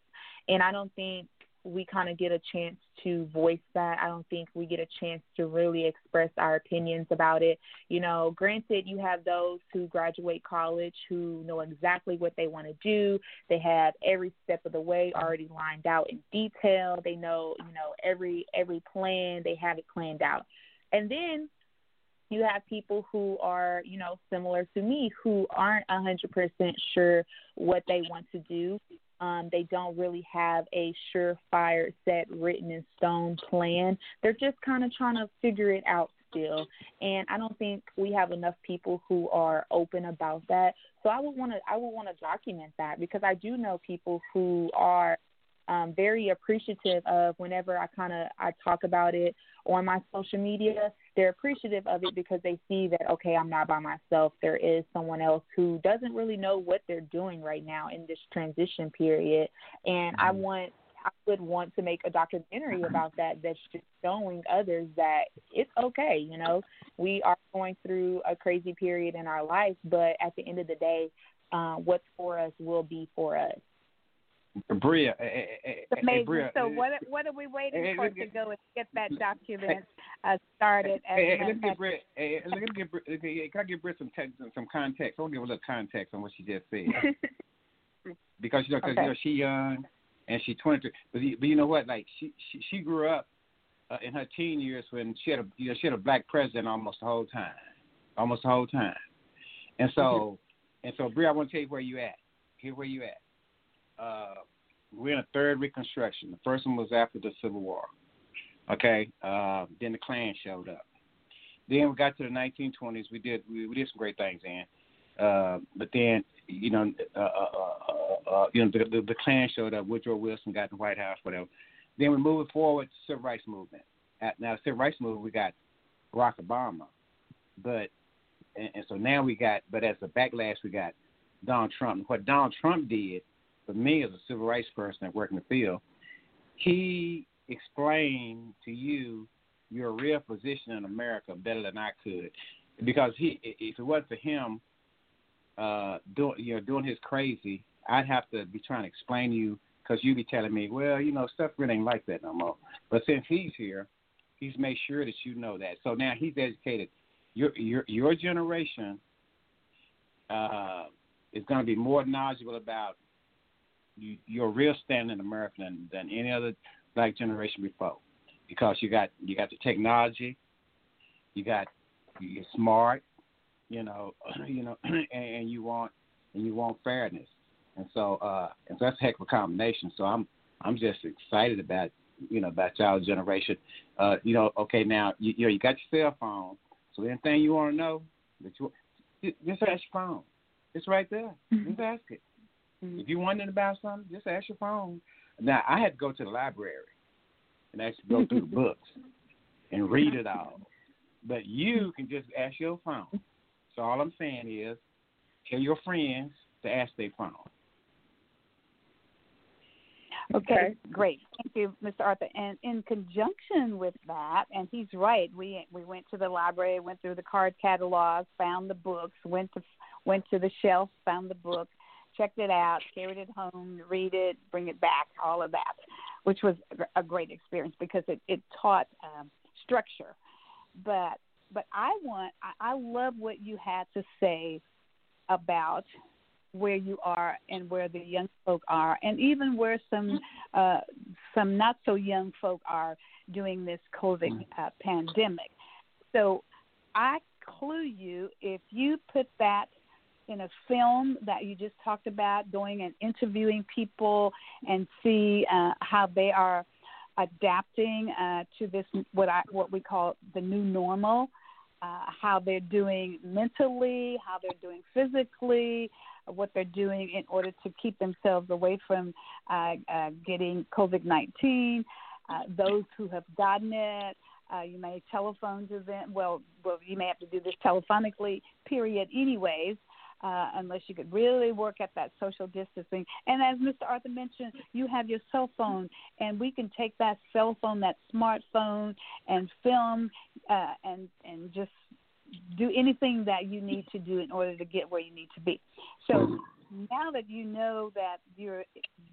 and I don't think we kind of get a chance to voice that. I don't think we get a chance to really express our opinions about it. You know, granted, you have those who graduate college who know exactly what they want to do. They have every step of the way already lined out in detail. They know, you know, every every plan. They have it planned out. And then you have people who are, you know, similar to me who aren't a 100% sure what they want to do. Um, they don't really have a surefire, set, written in stone plan. They're just kind of trying to figure it out still. And I don't think we have enough people who are open about that. So I would want to I would want to document that because I do know people who are um, very appreciative of whenever I kind of I talk about it on my social media. They're appreciative of it because they see that okay, I'm not by myself. There is someone else who doesn't really know what they're doing right now in this transition period, and I Mm-hmm. want. I would want to make a documentary about that that's just showing others that it's okay, you know. We are going through a crazy period in our life, but at the end of the day, uh, what's for us will be for us. Bria, eh, eh, eh, eh, Amazing. Bria, so what what are we waiting for to go and get that document uh, started? Hey, hey, let me get Britt. Hey, hey, let me get okay, Can I give Britt some text, some context? I want to give a little context on what she just said because you know, cause, Okay. you know, she young and she 23. But you, but you know what? Like she she, she grew up uh, in her teen years when she had a you know she had a black president almost the whole time, almost the whole time. And so and so, Bria, I want to tell you where you at. Here where you at. Uh, we're in a third Reconstruction. The first one was after the Civil War. Okay. Uh, then the Klan showed up. Then we got to the 1920s. We did we, we did some great things then. Uh, but then you know uh, uh, uh, you know the, the the Klan showed up. Woodrow Wilson got in the White House, whatever. Then we moving forward to civil rights movement. At, now the civil rights movement we got Barack Obama, but and, and so now we got but as a backlash we got Donald Trump. What Donald Trump did for me as a civil rights person that worked in the field, he explained to you your real position in America better than I could, because he if it wasn't for him, uh, doing you know doing his crazy, I'd have to be trying to explain to you because you'd be telling me, well, you know, stuff really ain't like that no more. But since he's here, he's made sure that you know that. So now he's educated. Your your your generation uh, is going to be more knowledgeable about you, your real standing American than, than any other black generation before, because you got you got the technology, you got you're smart, you know, you know, and, and you want and you want fairness, and so uh, and so that's a heck of a combination. So I'm I'm just excited about you know about y'all generation. Uh, you know, okay, now you, you know you got your cell phone, so anything you want to know, that you just just ask your phone. It's right there. Just ask it. Mm-hmm. If you're wondering about something, just ask your phone. Now I had to go to the library and actually go through the books and read it all. But you can just ask your phone. So all I'm saying is tell your friends to ask their phone. Okay, great. Thank you, Mr. Arthur. And in conjunction with that, and he's right, we we went to the library, went through the card catalog, found the books, went to went to the shelf, found the book, checked it out, carried it home, read it, bring it back, all of that, which was a great experience because it it taught um, structure. But but I want I, I love what you had to say about where you are and where the young folk are, and even where some uh, some not so young folk are doing this COVID uh, pandemic. So I clue you if you put that in a film that you just talked about, going and interviewing people and see uh, how they are adapting uh, to this what I what we call the new normal. Uh, how they're doing mentally, how they're doing physically, what they're doing in order to keep themselves away from uh, uh, getting COVID 19. Uh, those who have gotten it, uh, you may telephone to them. Well, well, you may have to do this telephonically. Period. Anyways, uh, unless you could really work at that social distancing. And as Mr. Arthur mentioned, you have your cell phone, and we can take that cell phone, that smartphone, and film uh, and and just do anything that you need to do in order to get where you need to be. So now that you know that you're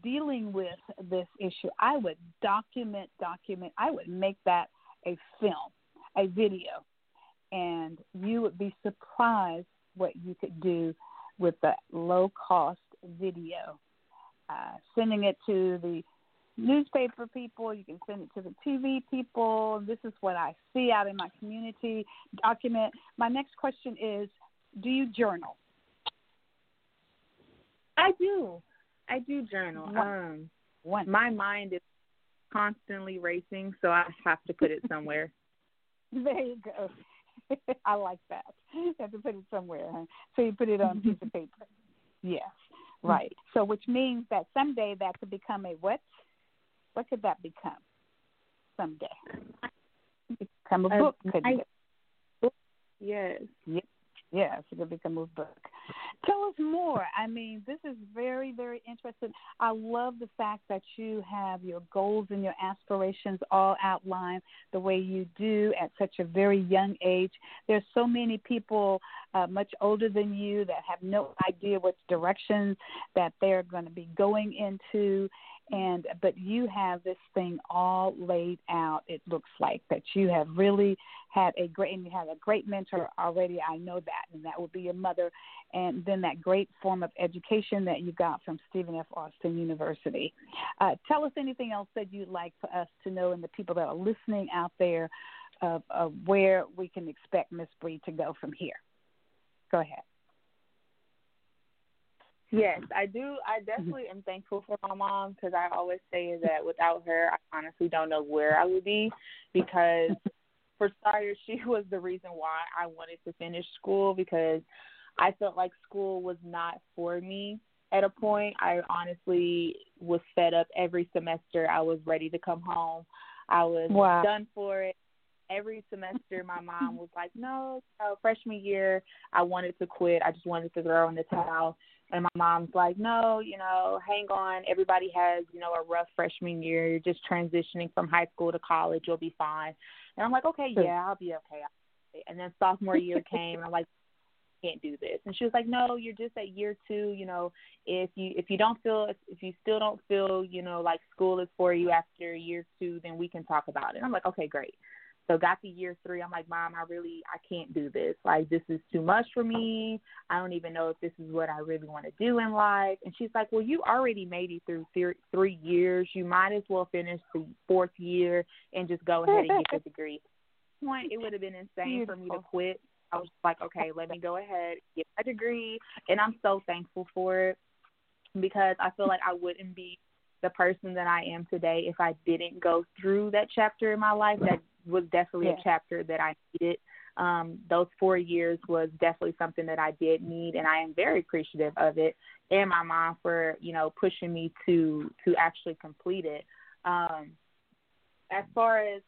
dealing with this issue, I would document, document. I would make that a film, a video, and you would be surprised what you could do with the low cost video. Uh, sending it to the newspaper people, you can send it to the TV people. This is what I see out in my community. Document. My next question is Do you journal? I do. I do journal. Um, One. my mind is constantly racing, so I have to put it somewhere. There you go. I like that. You have to put it somewhere. Huh? So you put it on a piece of paper. Yes, right. So which means that someday that could become a what? What could that become? Someday. Become a A book, could nice it? Yes. Yes, it could become a book. Tell us more. I mean, this is very, very interesting. I love the fact that you have your goals and your aspirations all outlined the way you do at such a very young age. There's so many people uh, much older than you that have no idea what direction that they're going to be going into and but you have this thing all laid out it looks like that you have really had a great and you have a great mentor already i know that and that would be your mother. And then that great form of education that you got from stephen f. Austin university. Uh, tell us anything else that you'd like for us to know and the people that are listening out there of, of where we can expect miss bree to go from here. Go ahead Yes, I do. I mm-hmm. definitely am thankful for my mom because I always say that without her, I honestly don't know where I would be because for starters, she was the reason why I wanted to finish school because I felt like school was not for me at a point. I honestly was fed up every semester. I was ready to come home. I was Wow. done for it. Every semester, my mom was like, no, no, freshman year, I wanted to quit. I just wanted to throw in the towel. And my mom's like, no, you know, hang on. Everybody has, you know, a rough freshman year. You're just transitioning from high school to college. You'll be fine. And I'm like, okay, yeah, I'll be okay. I'll be okay. And then sophomore year came, and I'm like, can't do this. And she was like, no, you're just at year two. You know, if you if you don't feel if you still don't feel, you know, like school is for you after year two, then we can talk about it. And I'm like, okay, great. So got to year three, I'm like, Mom, I really I can't do this. Like this is too much for me. I don't even know if this is what I really want to do in life. And she's like, Well, you already made it through three, three years. You might as well finish the fourth year and just go ahead and get your degree. Point, it would have been insane for me to quit. I was like, okay, let me go ahead get my degree, and I'm so thankful for it because I feel like I wouldn't be the person that I am today if I didn't go through that chapter in my life. That was definitely Yeah. a chapter that I needed. Um, those four years was definitely something that I did need, and I am very appreciative of it, and my mom for you know pushing me to to actually complete it. Um, as far as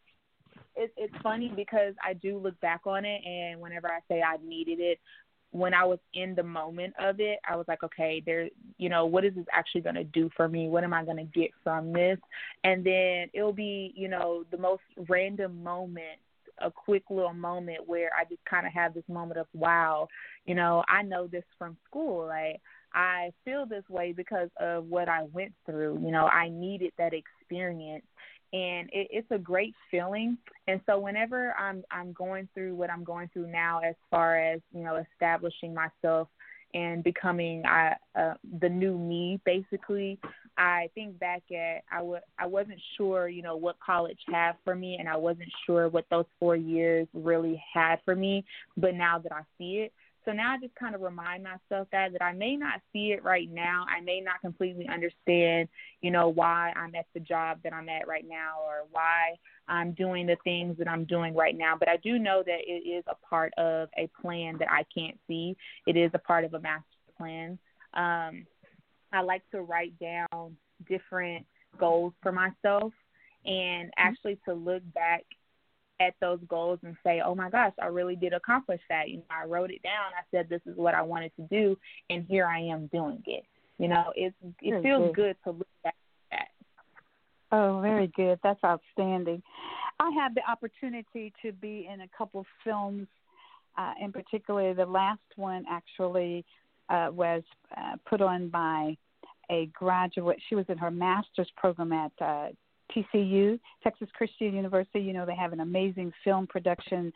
it, it's funny because I do look back on it, and whenever I say I needed it, when I was in the moment of it, I was like, okay, there, you know, what is this actually going to do for me? What am I going to get from this? And then it'll be, you know, the most random moment, a quick little moment where I just kind of have this moment of, wow, you know, I know this from school. Like, I feel this way because of what I went through. You know, I needed that experience and it, it's a great feeling. And so whenever I'm I'm going through what I'm going through now, as far as you know, establishing myself and becoming I, uh, the new me, basically, I think back at I w- I wasn't sure, you know, what college had for me, and I wasn't sure what those four years really had for me. But now that I see it, so now I just kind of remind myself that that I may not see it right now. I may not completely understand, you know, why I'm at the job that I'm at right now or why I'm doing the things that I'm doing right now. But I do know that it is a part of a plan that I can't see. It is a part of a master plan. Um, I like to write down different goals for myself and actually to look back at those goals and say, "Oh my gosh, I really did accomplish that." You know, I wrote it down. I said this is what I wanted to do, and here I am doing it. You know, it's it Very feels good. good to look back at that. Oh, very good. That's outstanding. I had the opportunity to be in a couple of films, uh, in particular the last one actually uh, was uh, put on by a graduate. She was in her master's program at uh, TCU, Texas Christian University. You know, they have an amazing film production,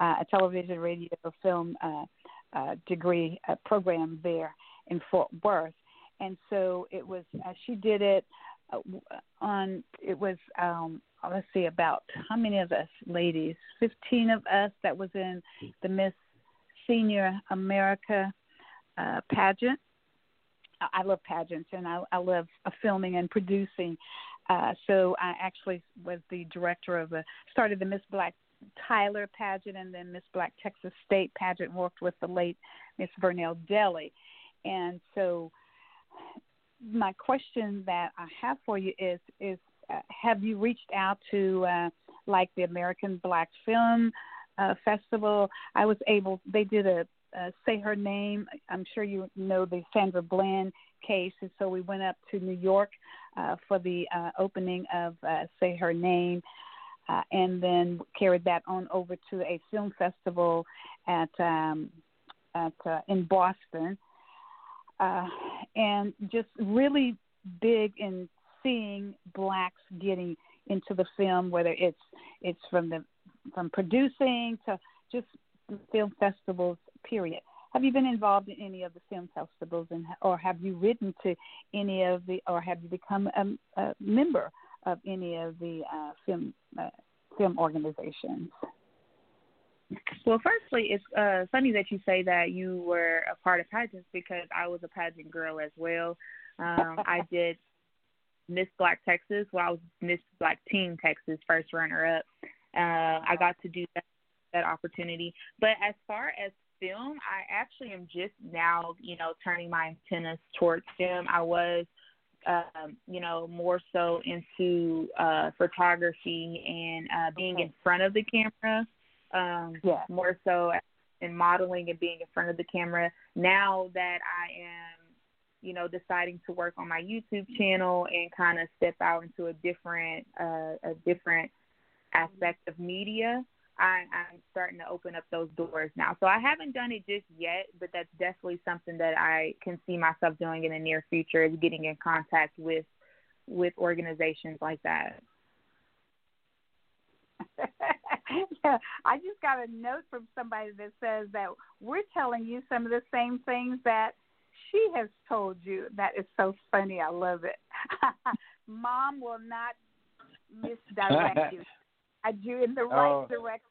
uh, a television, radio, film uh, uh, degree uh, program there in Fort Worth. And so it was, uh, she did it uh, on, it was, um, let's see, about how many of us ladies? 15 of us that was in the Miss Senior America uh, pageant. I love pageants and I, I love uh, filming and producing. Uh, so I actually was the director of the started the Miss Black Tyler pageant and then Miss Black Texas State pageant. Worked with the late Miss Vernell Deli, and so my question that I have for you is is uh, have you reached out to uh, like the American Black Film uh, Festival? I was able. They did a say her name. I'm sure you know the Sandra Bland case, and so we went up to New York uh, for the uh, opening of uh, Say Her Name, uh, and then carried that on over to a film festival at um, at uh, in Boston, uh, and just really big in seeing blacks getting into the film, whether it's it's from the from producing to just film festivals. Period. Have you been involved in any of the film festivals, and or have you written to any of the, or have you become a, a member of any of the uh, film uh, film organizations? Well, firstly, it's uh, funny that you say that you were a part of pageants because I was a pageant girl as well. Um, I did Miss Black Texas. Well, I was Miss Black Teen Texas, first runner up. Uh, I got to do that, that opportunity. But as far as film, I actually am just now, you know, turning my antennas towards film. I was, um, you know, more so into uh, photography and uh, being in front of the camera. Um, yeah. More so in modeling and being in front of the camera. Now that I am, you know, deciding to work on my YouTube channel and kind of step out into a different, uh, a different aspect of media. I, I'm starting to open up those doors now. So I haven't done it just yet, but that's definitely something that I can see myself doing in the near future is getting in contact with with organizations like that. yeah, I just got a note from somebody that says that we're telling you some of the same things that she has told you. That is so funny. I love it. Mom will not misdirect you. I do in the right uh, direction.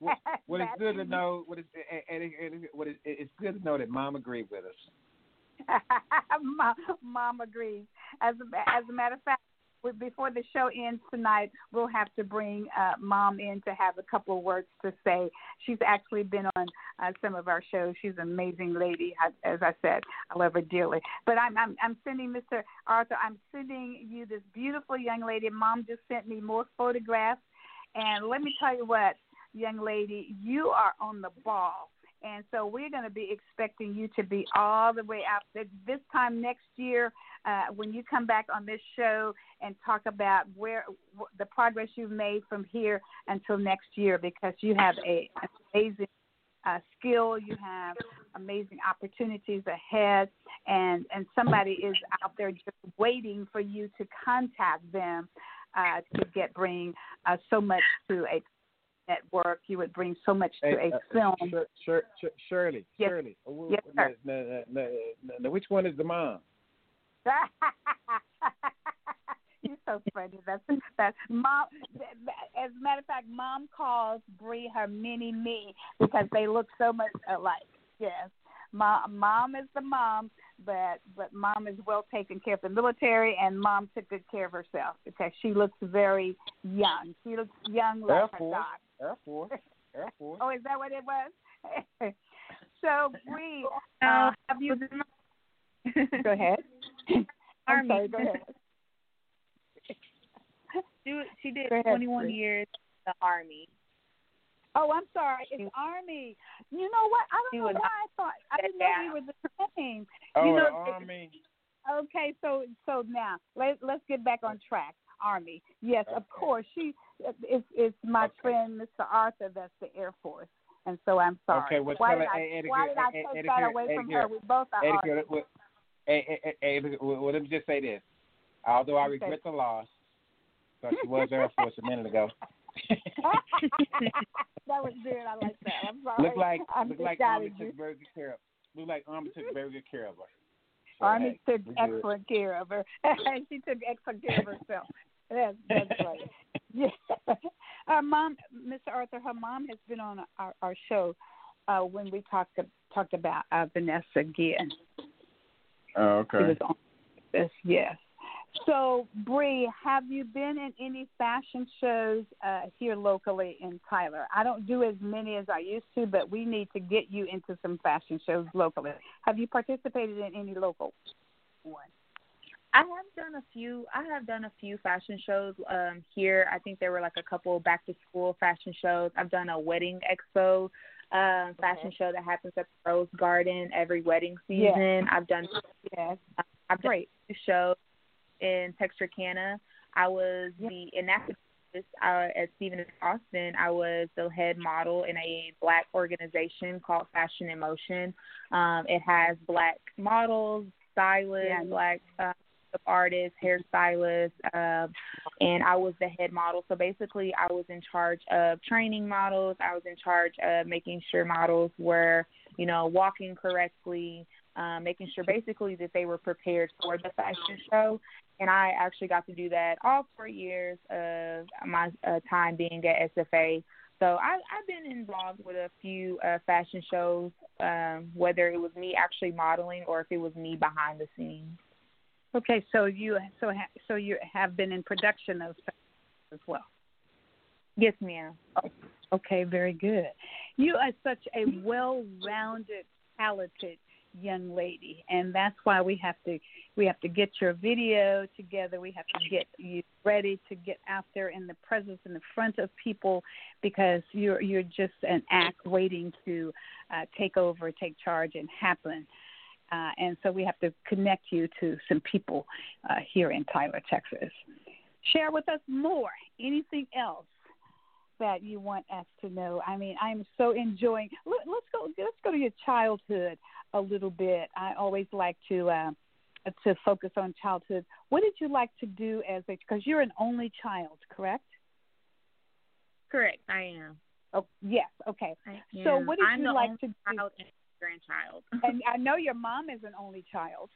Well, well it's good to know. What is and, and, and, what is, it's good to know that Mom agreed with us. mom, Mom agrees. As a, as a matter of fact, before the show ends tonight, we'll have to bring uh, Mom in to have a couple of words to say. She's actually been on uh, some of our shows. She's an amazing lady. As I said, I love her dearly. But I'm I'm, I'm sending Mr. Arthur. I'm sending you this beautiful young lady. Mom just sent me more photographs and let me tell you what, young lady, you are on the ball. And so we're going to be expecting you to be all the way out this time next year uh, when you come back on this show and talk about where the progress you've made from here until next year because you have a amazing uh, skill, you have amazing opportunities ahead, and and somebody is out there just waiting for you to contact them uh, to get bring uh, so much to a network. You would bring so much to hey, a uh, film. Sure, sure, sure, Shirley, yes. Shirley. Yes, sir. Now, now, now, which one is the mom? You're so funny. That's that mom. As a matter of fact, mom calls Bree her mini me because they look so much alike. Yes, mom. Mom is the mom, but but mom is well taken care of the military, and mom took good care of herself because she looks very young. She looks young like Air her Force. doc. Air Force. Air Force. oh, is that what it was? so we uh, Uh, have you? go ahead. I'm sorry. Go ahead. She, she did ahead, 21 Bree. years in the Army. Oh, I'm sorry. It's Army. You know what? I don't know why I thought I didn't know we were the same. Oh, you know, Army. Okay, so so now let let's get back on track. Army, yes, of course. She it's it's my Okay. friend Mr. Arthur. That's the Air Force. and so I'm sorry. Okay, well, why did I, why did I take that away from her? We both are well, let me just say this. Although I Okay. regret the loss, because she was Air Force a minute ago. that was good. I like that. I'm sorry. look like I'm look like Army you. took very good care of. Look like Army took very good care of her. So, Army hey, took we good. excellent care of her. and she took excellent care of herself. That's that's right. Yeah. Our mom, Mr. Arthur, her mom has been on our, our show uh, when we talked talked about uh, Vanessa Guillen. Oh, She was on this, yes. So, Bree, have you been in any fashion shows uh, here locally in Tyler? I don't do as many as I used to, but we need to get you into some fashion shows locally. Have you participated in any local ones? I have done a few. I have done a few fashion shows um, here. I think there were like a couple back to school fashion shows. I've done a wedding expo um, fashion show that happens at the Rose Garden every wedding season. I've done Yes. I've done Great. two shows in Texarkana. I was the in uh, at Stephen Austin. I was the head model in a black organization called Fashion in Motion. Um, it has black models, stylists, Yeah. black uh, artists, hairstylists, um, and I was the head model. So basically, I was in charge of training models. I was in charge of making sure models were, you know, walking correctly, um, making sure basically that they were prepared for the fashion show. And I actually got to do that all four years of my uh, time being at SFA. So I, I've been involved with a few uh, fashion shows, um, whether it was me actually modeling or if it was me behind the scenes. Okay, so you so ha, so you have been in production of as well. Yes, ma'am. Okay, very good. You are such a well-rounded, talented young lady, and that's why we have to we have to get your video together. We have to get you ready to get out there in the presence in the front of people because you're you're just an act waiting to uh, take over, take charge, and happen. Uh, and so we have to connect you to some people uh, here in Tyler, Texas. Share with us more. Anything else that you want us to know? I mean, I'm so enjoying. Let, let's go. Let's go to your childhood a little bit. I always like to uh, to focus on childhood. What did you like to do as a? Because you're an only child, correct? Correct, I am. Oh, yes. Okay. So what did I'm you like to do? and grandchild. and I know your mom is an only child,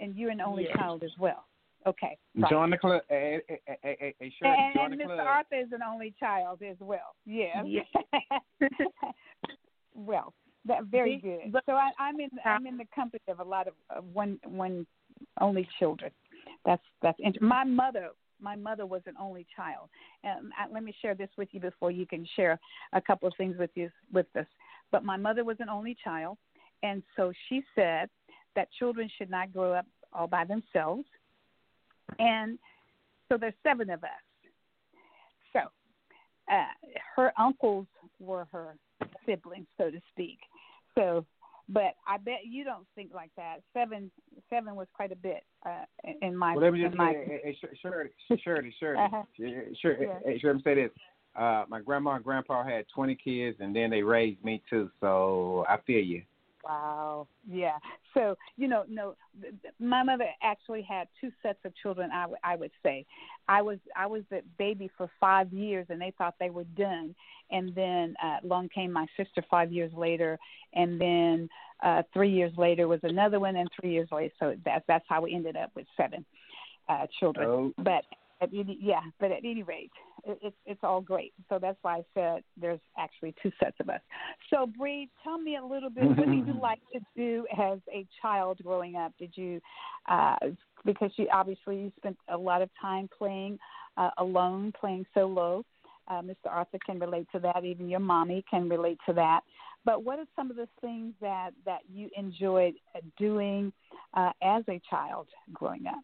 and you're an only Yes. child as well. Okay. Right. Join the club. Hey, hey, hey, hey, hey, hey, Shirley, and, join and Mr. Arthur is an only child as well. Yes. Yes. well, that very good. So I, I'm in I'm in the company of a lot of uh, one one only children. That's that's int- my mother. My mother was an only child, and I, let me share this with you before you can share a couple of things with you with us. But my mother was an only child, and so she said that children should not grow up all by themselves, and so there's seven of us. So uh, her uncles were her siblings, so to speak. So, but I bet you don't think like that. Seven, seven was quite a bit uh, in my. Well, let me just my say, hey, Uh-huh. Shirley, Shirley, Yeah. hey, Shirley, let me say this. Uh, my grandma and grandpa had 20 kids, and then they raised me too. So I feel you. Wow. Yeah. So you know, no, my mother actually had two sets of children. I would- I would say, I was I was the baby for five years, and they thought they were done. And then uh, along came my sister five years later, and then uh, three years later was another one, and three years later. So that's that's how we ended up with seven uh, children. Oh, But at any, yeah, but at any rate, it, it's it's all great. So that's why I said there's actually two sets of us. So Bree, tell me a little bit. What did you like to do as a child growing up? Did you, uh, because you obviously you spent a lot of time playing uh, alone, playing solo. Uh, Mr. Arthur can relate to that. Even your mommy can relate to that. But what are some of the things that that you enjoyed uh, doing uh, as a child growing up?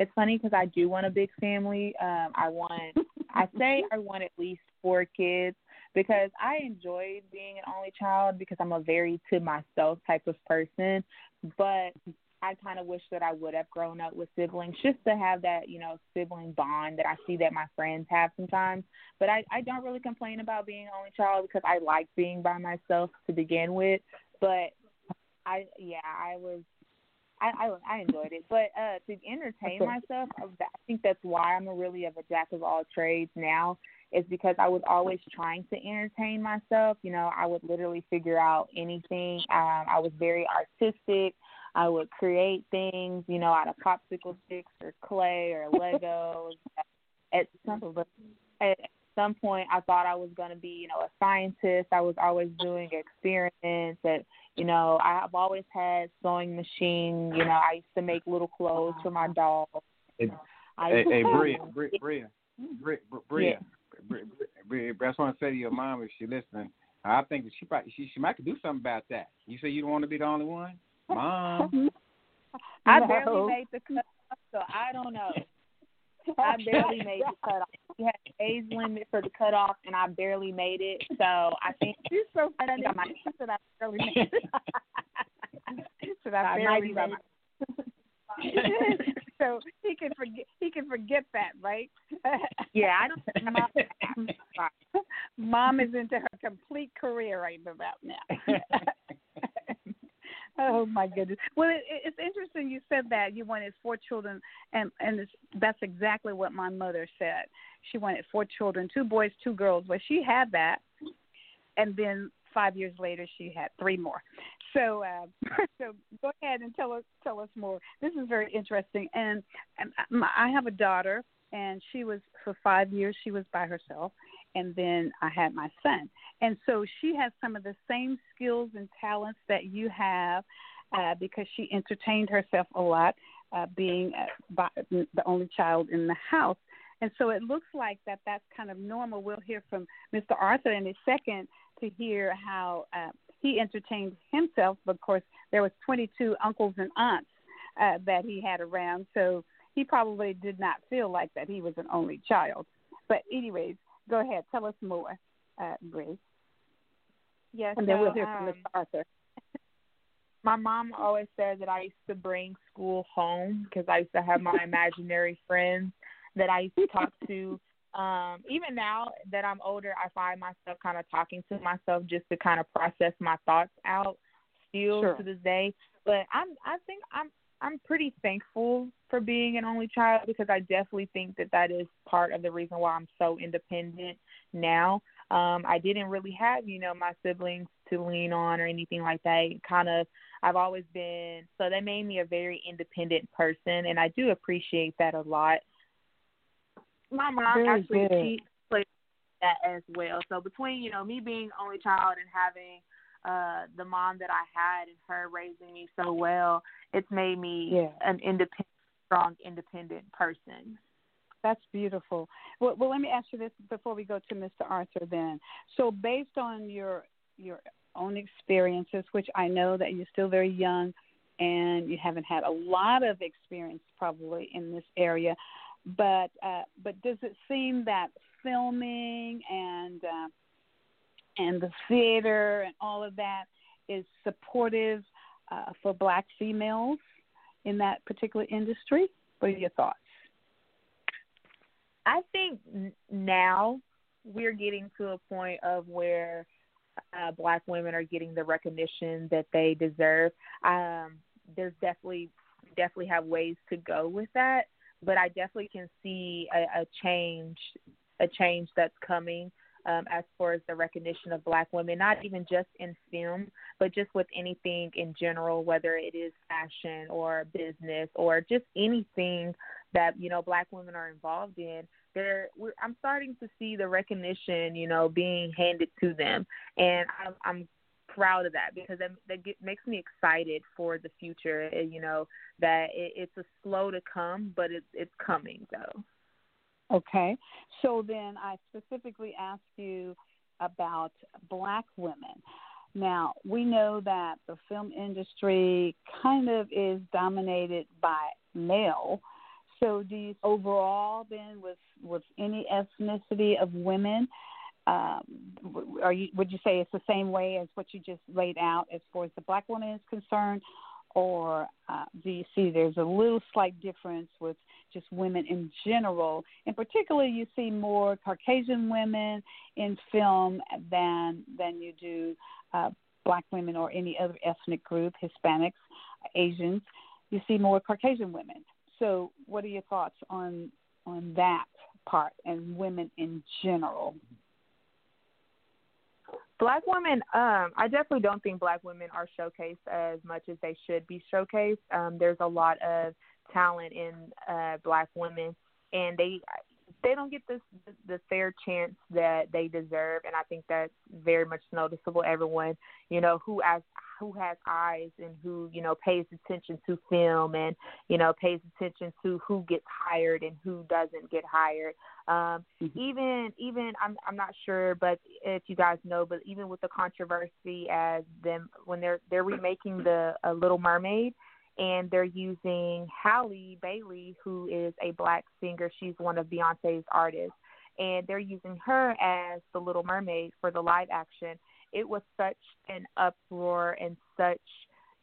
It's funny because I do want a big family. Um, I want, I say I want at least four kids because I enjoy being an only child because I'm a very to myself type of person. But I kind of wish that I would have grown up with siblings just to have that, you know, sibling bond that I see that my friends have sometimes. But I, I don't really complain about being an only child because I like being by myself to begin with. But I, yeah, I was, I, I, I enjoyed it. But uh, to entertain myself, I think that's why I'm a really of a jack of all trades now. Is because I was always trying to entertain myself. You know, I would literally figure out anything. Um, I was very artistic. I would create things, you know, out of popsicle sticks or clay or Legos. at some at some point, I thought I was going to be, you know, a scientist. I was always doing experiments. That you know, I've always had sewing machine. You know, I used to make little clothes for my dolls. Hey, hey, hey Bria, Bria, Bria, Bria, Bria, Bria, Bria, I just want to say to your mom if she's listening, I think that she probably she she might do something about that. You say you don't want to be the only one. Mom. I no. barely made the cut so I don't know. I barely made the cut off. We had an age limit for the cutoff, and I barely made it. So I think she's so funny. I, might, she said I barely made it. she said I barely made it. so he can forget. He can forget that, right? yeah, I don't. Mom, mom is into her complete career right about now. Oh my goodness. Well, it, it's interesting you said that you wanted four children, and and that's exactly what my mother said. She wanted four children, two boys, two girls. Well, she had that, and then five years later she had three more. So, uh, so go ahead and tell us tell us more. This is very interesting, and, and I have a daughter, and she was for five years she was by herself, and then I had my son. And so she has some of the same skills and talents that you have uh, because she entertained herself a lot, uh, being uh, by, the only child in the house. And so it looks like that that's kind of normal. We'll hear from Mr. Arthur in a second to hear how uh, he entertained himself. Of course, there was 22 uncles and aunts uh, that he had around, so he probably did not feel like that he was an only child. But anyways, go ahead, tell us more, uh, Bree. Yes, and then so, we'll hear um, from Mr. Arthur. My mom always said that I used to bring school home because I used to have my imaginary friends that I used to talk to. Um, even now that I'm older, I find myself kind of talking to myself just to kind of process my thoughts out still sure. to this day. But I'm I think I'm I'm pretty thankful for being an only child because I definitely think that that is part of the reason why I'm so independent now. Um, I didn't really have, you know, my siblings to lean on or anything like that. Kind of, I've always been, so that made me a very independent person, and I do appreciate that a lot. My mom very actually good. she played that as well. So between, you know, me being only child and having uh the mom that I had and her raising me so well, it's made me yeah. an independent, strong, independent person. That's beautiful. Well, well, let me ask you this before we go to Mr. Arthur. Then, so based on your your own experiences, which I know that you're still very young, and you haven't had a lot of experience probably in this area, but uh, but does it seem that filming and uh, and the theater and all of that is supportive uh, for black females in that particular industry? What are your thoughts? I think now we're getting to a point of where uh, black women are getting the recognition that they deserve. Um, there's definitely definitely have ways to go with that, but I definitely can see a, a change a change that's coming um, as far as the recognition of black women, not even just in film, but just with anything in general, whether it is fashion or business or just anything that you know black women are involved in. There, I'm starting to see the recognition, you know, being handed to them, and I'm, I'm proud of that because that, that get, makes me excited for the future. You know that it, it's a slow to come, but it's it's coming though. Okay. So then I specifically asked you about black women. Now, we know that the film industry kind of is dominated by male. So, do you overall then with with any ethnicity of women, um, are you would you say it's the same way as what you just laid out as far as the black woman is concerned, or uh, do you see there's a little slight difference with just women in general? In particular, you see more Caucasian women in film than than you do uh, black women or any other ethnic group, Hispanics, Asians. You see more Caucasian women. So, what are your thoughts on on that part and women in general? Black women, um, I definitely don't think black women are showcased as much as they should be showcased. Um, there's a lot of talent in uh, black women, and they they don't get this the fair chance that they deserve and i think that's very much noticeable everyone you know who has who has eyes and who you know pays attention to film and you know pays attention to who gets hired and who doesn't get hired um mm-hmm. even even i'm i'm not sure but if you guys know but even with the controversy as them when they're they're remaking the uh, little mermaid and they're using Halle Bailey, who is a black singer. She's one of Beyonce's artists, and they're using her as the Little Mermaid for the live action. It was such an uproar and such,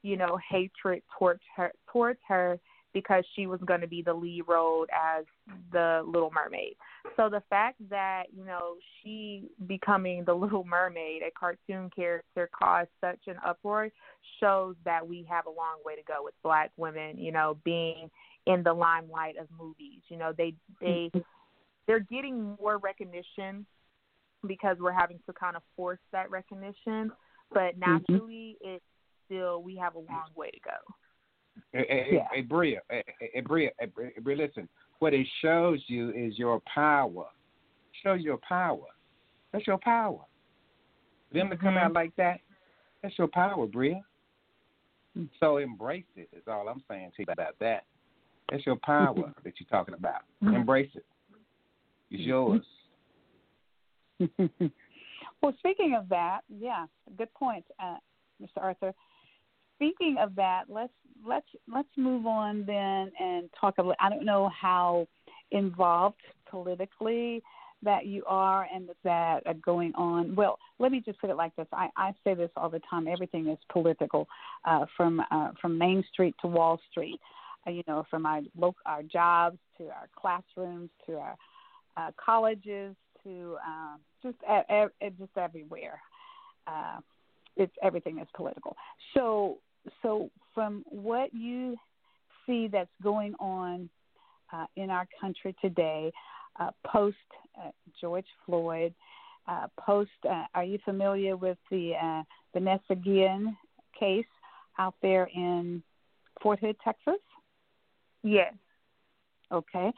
you know, hatred towards her towards her because she was going to be the lead role as the Little Mermaid. So the fact that you know she becoming the Little Mermaid, a cartoon character, caused such an uproar shows that we have a long way to go with Black women. You know, being in the limelight of movies. You know, they they they're getting more recognition because we're having to kind of force that recognition. But mm-hmm. naturally, mm-hmm. it still we have a long way to go. Hey, yeah. hey, Bria, hey, hey, Bria, hey, Bria, listen. What it shows you is your power. Shows your power. That's your power. For them to come out mm-hmm. like that, that's your power, Bria. So embrace it. Is all I'm saying to you about that. That's your power that you're talking about. Mm-hmm. Embrace it. It's yours. well, speaking of that, yeah, good point, uh, Mr. Arthur speaking of that, let's let's let's move on then and talk about. I don't know how involved politically that you are and that are going on. Well, let me just put it like this. I, I say this all the time. Everything is political, uh, from uh, from Main Street to Wall Street. Uh, you know, from our our jobs to our classrooms to our uh, colleges to uh, just a, a, just everywhere. Uh, it's everything is political. So so from what you see that's going on uh, in our country today, uh, post uh, George Floyd, uh, post, uh, are you familiar with the uh, Vanessa Guillen case out there in Fort Hood, Texas? Yes. Okay.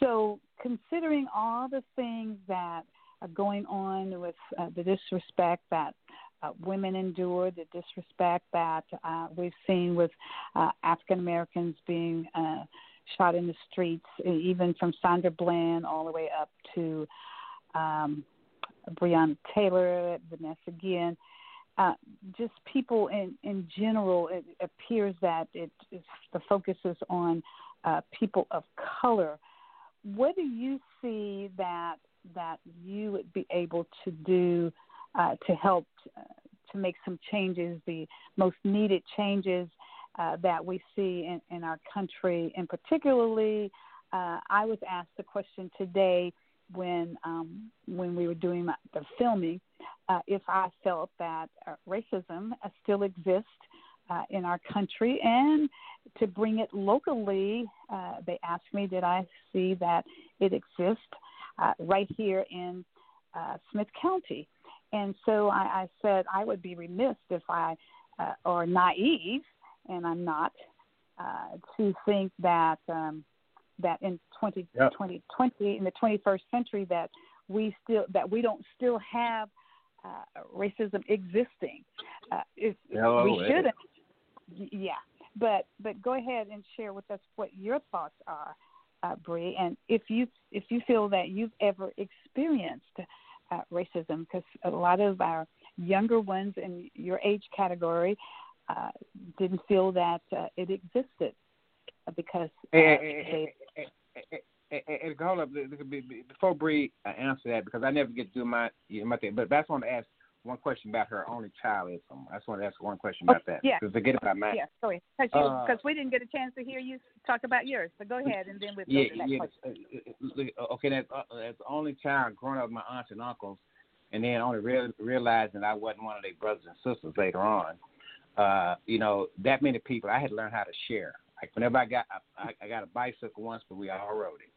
So, considering all the things that are going on with the disrespect that uh, women endure, the disrespect that uh, we've seen with uh, African Americans being uh, shot in the streets, even from Sandra Bland all the way up to um, Breonna Taylor, Vanessa Guillen. Uh, just people in in general, it appears that it the focus is on uh, people of color. What do you see that that you would be able to do uh, to help uh, to make some changes, the most needed changes uh, that we see in, in, our country. And particularly, uh, I was asked the question today when um, when we were doing the filming uh, if I felt that uh, racism still exists uh, in our country, and to bring it locally, uh, they asked me, did I see that it exists right here in Smith County? And so I, I said I would be remiss if I, uh, or naive, and I'm not, uh, to think that um, that in 20, yep. 2020, in the 21st century, that we still that we don't still have uh, racism existing. Uh, if, Hello, we shouldn't. Yeah, but but go ahead and share with us what your thoughts are, uh, Bree, and if you if you feel that you've ever experienced uh, racism because a lot of our younger ones in your age category uh, didn't feel that uh, it existed because uh, hey, hey, hey, hey, hold up before Bree uh, answer that because I never get to do my my thing. But that's what want to ask one question about her only child is. I just want to ask one question about that. yeah. Because forget about mine. Yeah, sorry, Uh, because we didn't get a chance to hear you talk about yours. So go ahead, and then we'll go Yeah, to that yeah. question. uh, uh, uh, Okay, that's uh, that's the only child growing up with my aunts and uncles, and then only real, realizing I wasn't one of their brothers and sisters later on. Uh, you know, that many people, I had to learn how to share. Like whenever I got, I, I got a bicycle once, but we all rode it,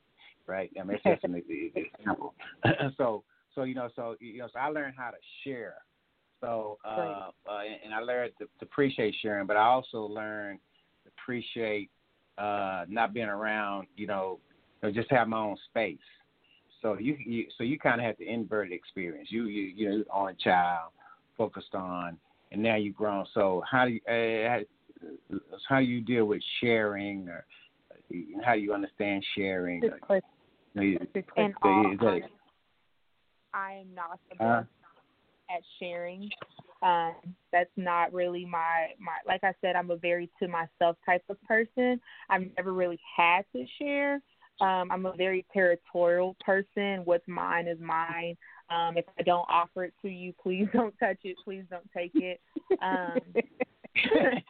right? I mean, it's just an example. so, so you know, so you know, so I learned how to share. So, uh, uh, and, I learned to, to appreciate sharing, but I also learned to appreciate uh, not being around, you know, you know, just have my own space. So you, you so you kind of had the inverted experience. You you you know on child, focused on, and now you've grown. So how do you uh, how, do you deal with sharing, or how do you understand sharing? Question. You know, you- Good In question. all is that- honesty, I am not the Uh-huh. at sharing. Um, that's not really my my. Like I said, I'm a very to myself type of person. I've never really had to share. Um, I'm a very territorial person. What's mine is mine. Um, if I don't offer it to you, please don't touch it. Please don't take it. Um,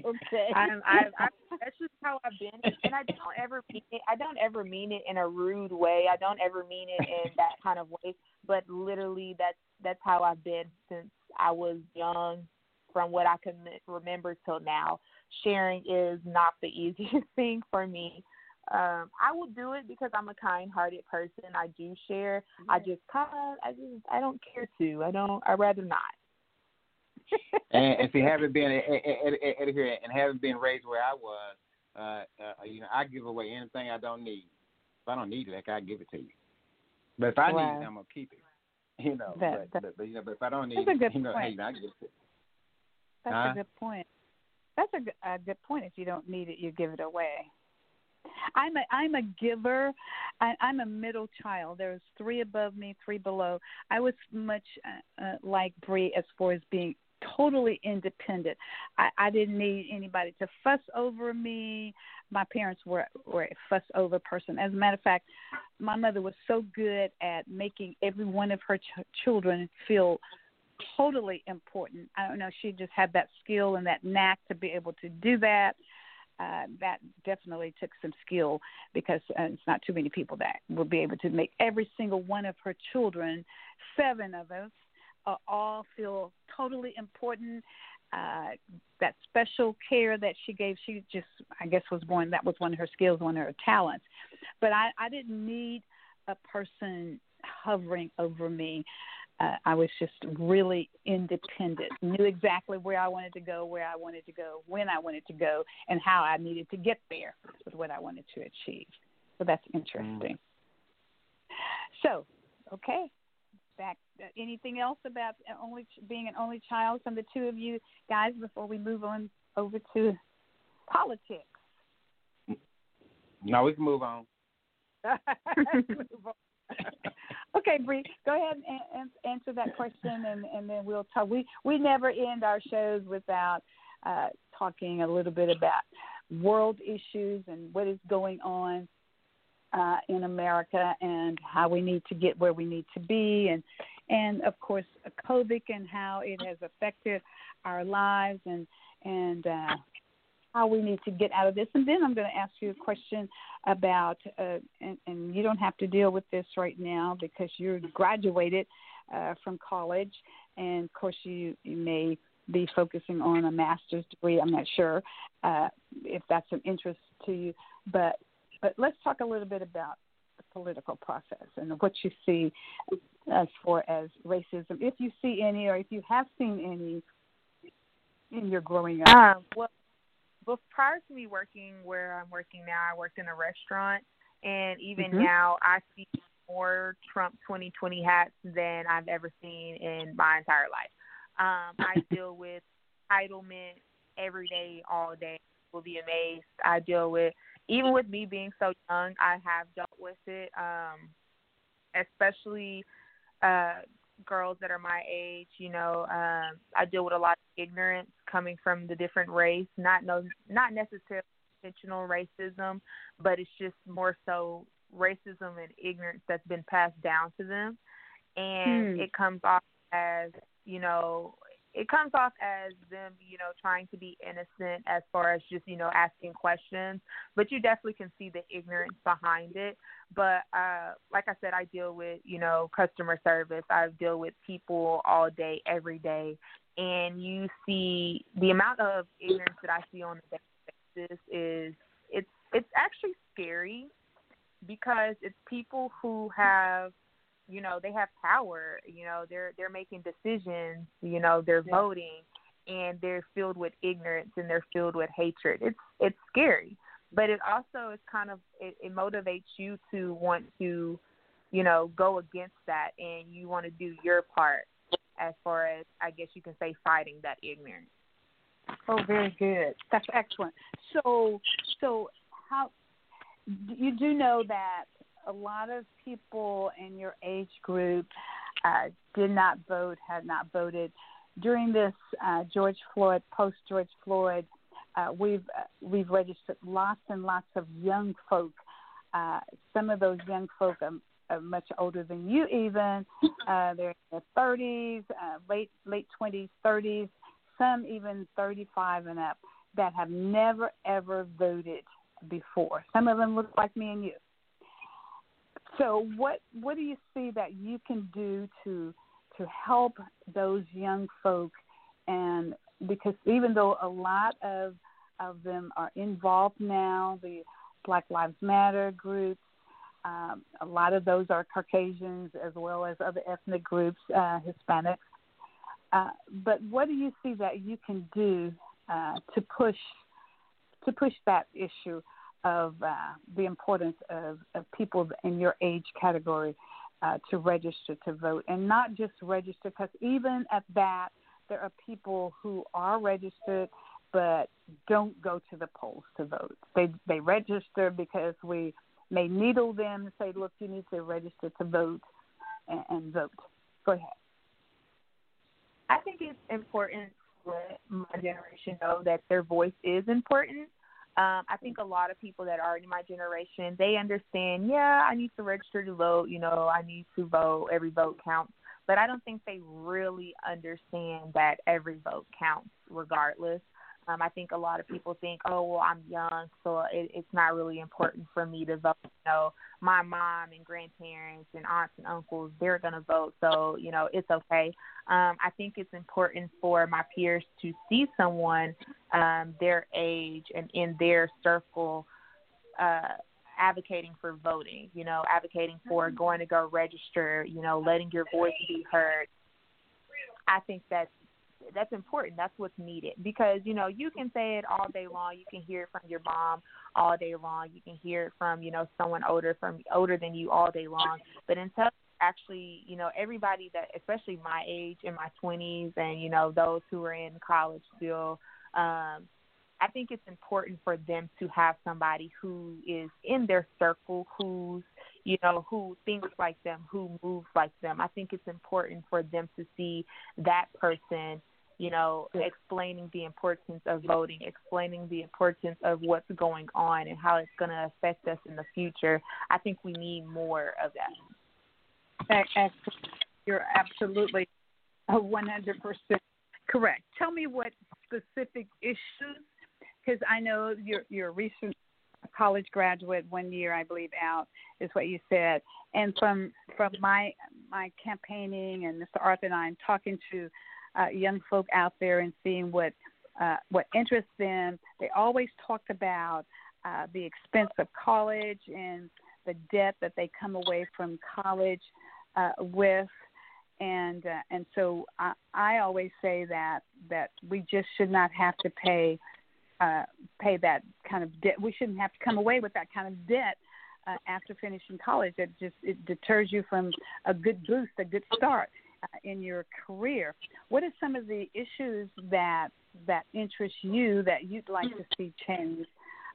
okay. I'm, I, I, that's just how I've been, and I don't ever mean it. I don't ever mean it in a rude way. I don't ever mean it in that kind of way. But literally, that's that's how I've been since I was young. From what I can remember till now, sharing is not the easiest thing for me. Um, I will do it because I'm a kind-hearted person. I do share. I just kind of, I just, I don't care to. I don't. I rather not. And if you haven't been and, and, and, and here and haven't been raised where I was, uh, uh, you know, I give away anything I don't need. If I don't need it, like, I give it to you. But if I Wow. need it, I'm gonna keep it. You know, That- but, but, but you know, but if I don't need it, you know, point. hey, you I give it. That's Huh? a good point. That's a, good- a good point. If you don't need it, you give it away. I'm a I'm a giver. I, I'm a middle child. There's three above me, three below. I was much uh, uh, like Bree as far as being totally independent. I, I didn't need anybody to fuss over me. My parents were were a fuss over person. As a matter of fact, my mother was so good at making every one of her ch- children feel totally important. I don't know. She just had that skill and that knack to be able to do that. Uh, that definitely took some skill because uh, it's not too many people that will be able to make every single one of her children, seven of us, uh, all feel totally important. Uh, that special care that she gave, she just, I guess, was born. That was one of her skills, one of her talents. But I, I didn't need a person hovering over me uh, I was just really independent. Knew exactly where I wanted to go, where I wanted to go, when I wanted to go, and how I needed to get there with what I wanted to achieve. So that's interesting. So, okay, back. Uh, anything else about only being an only child from the two of you guys before we move on over to politics? No, we can move on. Move on. okay, Bree, go ahead and, and answer that question, and, and then we'll talk. We we never end our shows without uh, talking a little bit about world issues and what is going on uh, in America and how we need to get where we need to be, and and of course COVID and how it has affected our lives and and uh, how we need to get out of this. And then I'm going to ask you a question about, uh, and, and you don't have to deal with this right now because you're graduated uh, from college, and of course you you may be focusing on a master's degree. I'm not sure uh, if that's of interest to you, but but let's talk a little bit about the political process and what you see as far as racism, if you see any, or if you have seen any in your growing up. Um, well, well, prior to me working where I'm working now, I worked in a restaurant, and even Mhm. now I see more Trump 2020 hats than I've ever seen in my entire life. Um, I deal with entitlement every day, all day. Will be amazed. I deal with even with me being so young, I have dealt with it. Um, especially uh girls that are my age, you know, um, I deal with a lot of ignorance coming from the different race, not no not necessarily intentional racism, but it's just more so racism and ignorance that's been passed down to them. and Hmm. it comes off as you know it comes off as them you know trying to be innocent as far as just you know asking questions but you definitely can see the ignorance behind it. But uh like i said i deal with you know customer service. I deal with people all day every day. And you see the amount of ignorance that i see on daily basis is it's it's actually scary because it's people who have you know they have power you know they're they're making decisions you know they're Yeah. voting and they're filled with ignorance and they're filled with hatred it's it's scary but it also is kind of it, it motivates you to want to you know go against that and you want to do your part as far as i guess you can say fighting that ignorance Oh, very good. That's excellent. So, so how you do know that a lot of people in your age group uh, did not vote, had not voted during this uh, George Floyd, post George Floyd. Uh, we've uh, we've registered lots and lots of young folk. Uh, some of those young folk are, are much older than you, even. Uh, they're in their 30s, uh, late late 20s, 30s some even 35 and up that have never ever voted before. Some of them look like me and you. So what what do you see that you can do to to help those young folk and because even though a lot of of them are involved now, the Black Lives Matter groups, um, a lot of those are Caucasians as well as other ethnic groups, uh, Hispanics. Uh, but what do you see that you can do uh, to push to push that issue of uh, the importance of, of people in your age category uh, to register to vote, and not just register, because even at that, there are people who are registered but don't go to the polls to vote. They they register because we may needle them and say, look, you need to register to vote and, and vote. Go ahead. I think it's important let my generation know that their voice is important. Um, I think a lot of people that are in my generation, they understand, yeah, I need to register to vote, you know, I need to vote, every vote counts. But I don't think they really understand that every vote counts regardless. Um, I think a lot of people think, oh, well, I'm young, so it, it's not really important for me to vote. You know, my mom and grandparents and aunts and uncles, they're going to vote, so, you know, it's okay. Um, I think it's important for my peers to see someone um, their age and in their circle uh, advocating for voting, you know, advocating for going to go register, you know, letting your voice be heard. I think that's that's important. That's what's needed because you know you can say it all day long. You can hear it from your mom all day long. You can hear it from you know someone older from older than you all day long. But until actually you know everybody that especially my age in my 20s and you know those who are in college still um I think it's important for them to have somebody who is in their circle who's you know who thinks like them who moves like them i think it's important for them to see that person you know explaining the importance of voting explaining the importance of what's going on and how it's going to affect us in the future i think we need more of that You're absolutely a 100% correct. Tell me what specific issues, because I know you're, you're a recent college graduate, one year I believe out is what you said. And from from my my campaigning and Mr. Arthur and I talking to uh, young folk out there and seeing what uh, what interests them. They always talked about uh, the expense of college and the debt that they come away from college uh, with, and uh, and so I, I always say that that we just should not have to pay uh, pay that kind of debt. We shouldn't have to come away with that kind of debt uh, after finishing college. It just it deters you from a good boost, a good start in your career. What are some of the issues that that interest you that you'd like to see change?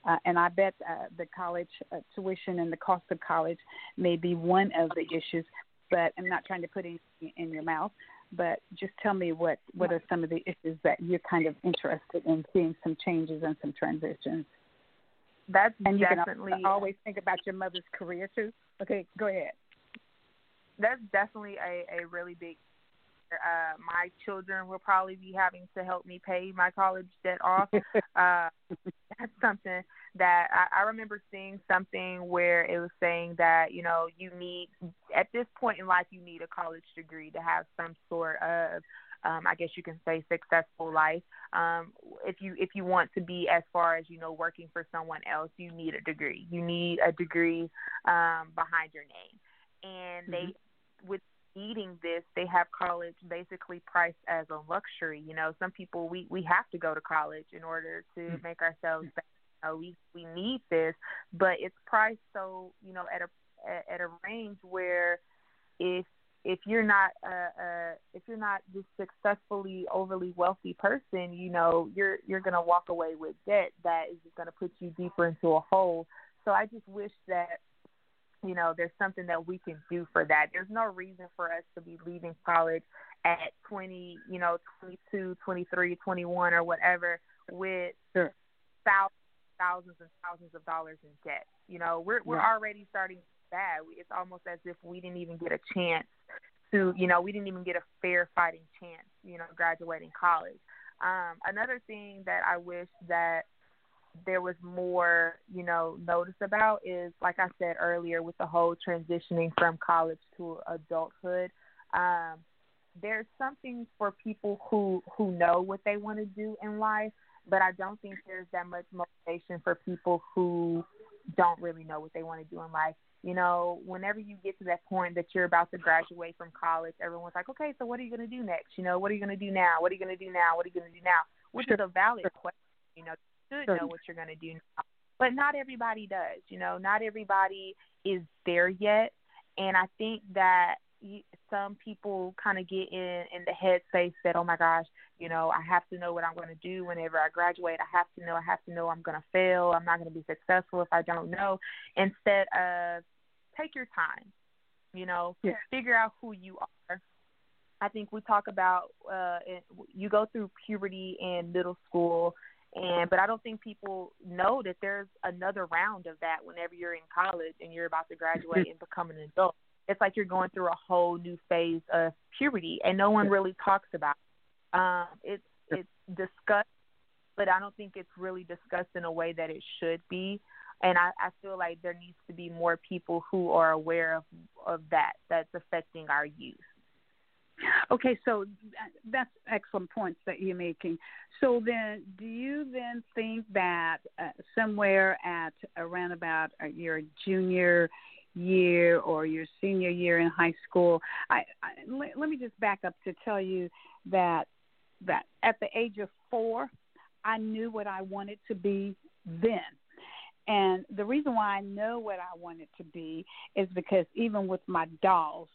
Uh, and I bet uh, the college uh, tuition and the cost of college may be one of the issues. But I'm not trying to put anything in your mouth. But just tell me what what are some of the issues that you're kind of interested in seeing some changes and some transitions. that's And you definitely can always think about your mother's career too. Okay, go ahead. That's definitely a a really big. Uh, my children will probably be having to help me pay my college debt off. uh, that's something that I, I remember seeing something where it was saying that you know you need at this point in life you need a college degree to have some sort of um, I guess you can say successful life. Um, if you if you want to be as far as you know working for someone else, you need a degree. You need a degree um, behind your name, and they mm-hmm. With eating this, they have college basically priced as a luxury. You know, some people we we have to go to college in order to mm-hmm. make ourselves better. You know, we we need this, but it's priced so you know at a at a range where if if you're not uh, uh if you're not this successfully overly wealthy person, you know, you're you're gonna walk away with debt that is just gonna put you deeper into a hole. So I just wish that you know there's something that we can do for that. There's no reason for us to be leaving college at 20, you know, 22, 23, 21 or whatever with sure. thousands, thousands and thousands of dollars in debt. You know, we're we're yeah. already starting bad. It's almost as if we didn't even get a chance to, you know, we didn't even get a fair fighting chance, you know, graduating college. Um, another thing that I wish that there was more, you know, notice about is, like I said earlier, with the whole transitioning from college to adulthood. Um, there's something for people who who know what they want to do in life, but I don't think there's that much motivation for people who don't really know what they want to do in life you know, whenever you get to that point that you're about to graduate from college, everyone's like, okay, so what are you going to do next? You know, what are you going to do now? What are you going to do now? What are you going to do now? Which is a valid question. You know, should know what you're going to do now. But not everybody does. You know, not everybody is there yet. And I think that some people kind of get in in the headspace that oh my gosh you know i have to know what i'm going to do whenever i graduate i have to know i have to know i'm going to fail i'm not going to be successful if i don't know instead of take your time. You know, yeah. figure out who you are. I think we talk about uh, you go through puberty in middle school, and but I don't think people know that there's another round of that whenever you're in college and you're about to graduate and become an adult. It's like you're going through a whole new phase of puberty, and no one really talks about. It. Um, it's it's discussed, but I don't think it's really discussed in a way that it should be and I, I feel like there needs to be more people who are aware of of that that's affecting our youth. Okay, so that's excellent points that you're making. So then, do you then think that uh, somewhere at around about uh, your junior year or your senior year in high school, I, I let, let me just back up to tell you that that at the age of four, I knew what I wanted to be then. And the reason why I know what I wanted to be is because even with my dolls,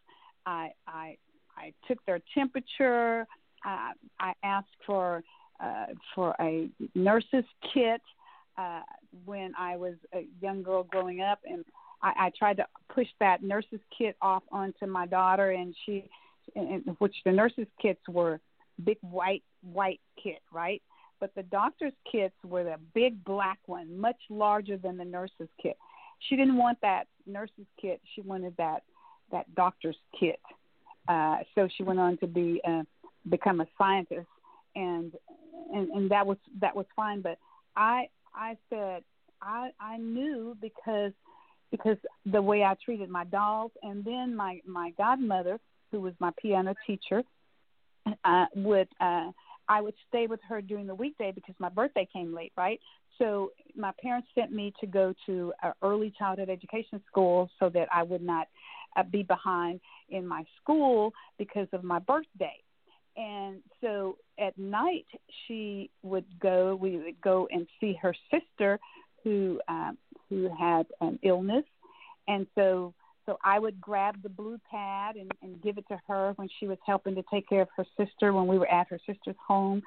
I I I took their temperature. Uh, I asked for uh, for a nurse's kit uh, when I was a young girl growing up, and I, I tried to push that nurse's kit off onto my daughter, and she, in, which the nurse's kits were big white white kit, right? but the doctor's kits were the big black one, much larger than the nurse's kit. She didn't want that nurse's kit. She wanted that that doctor's kit. So she went on to be uh, become a scientist, and, and and that was that was fine. But I I said I I knew because because the way I treated my dolls, and then my my godmother, who was my piano teacher, uh, would. Uh, I would stay with her during the weekday because my birthday came late, right? So my parents sent me to go to an early childhood education school so that I would not uh, be behind in my school because of my birthday. And so at night she would go. We would go and see her sister, who um, who had an illness, and so so I would grab the blue pad and, and give it to her when she was helping to take care of her sister when we were at her sister's home.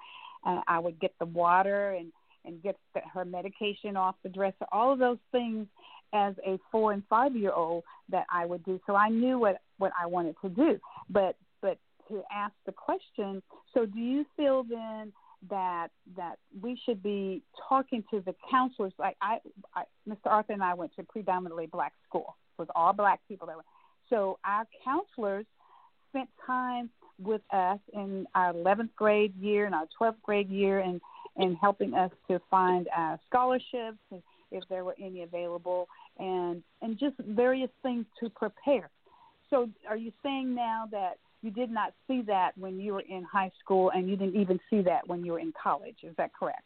Uh, I would get the water and and get the, her medication off the dresser. All of those things as a four and five year old that I would do. So I knew what what I wanted to do. But but to ask the question, so do you feel then that that we should be talking to the counselors? Like I, I Mr. Arthur and I went to predominantly black school with all black people that were. so our counselors spent time with us in our 11th grade year and our 12th grade year and and helping us to find uh, scholarships if there were any available and and just various things to prepare. So are you saying now that you did not see that when you were in high school and you didn't even see that when you were in college? Is that correct?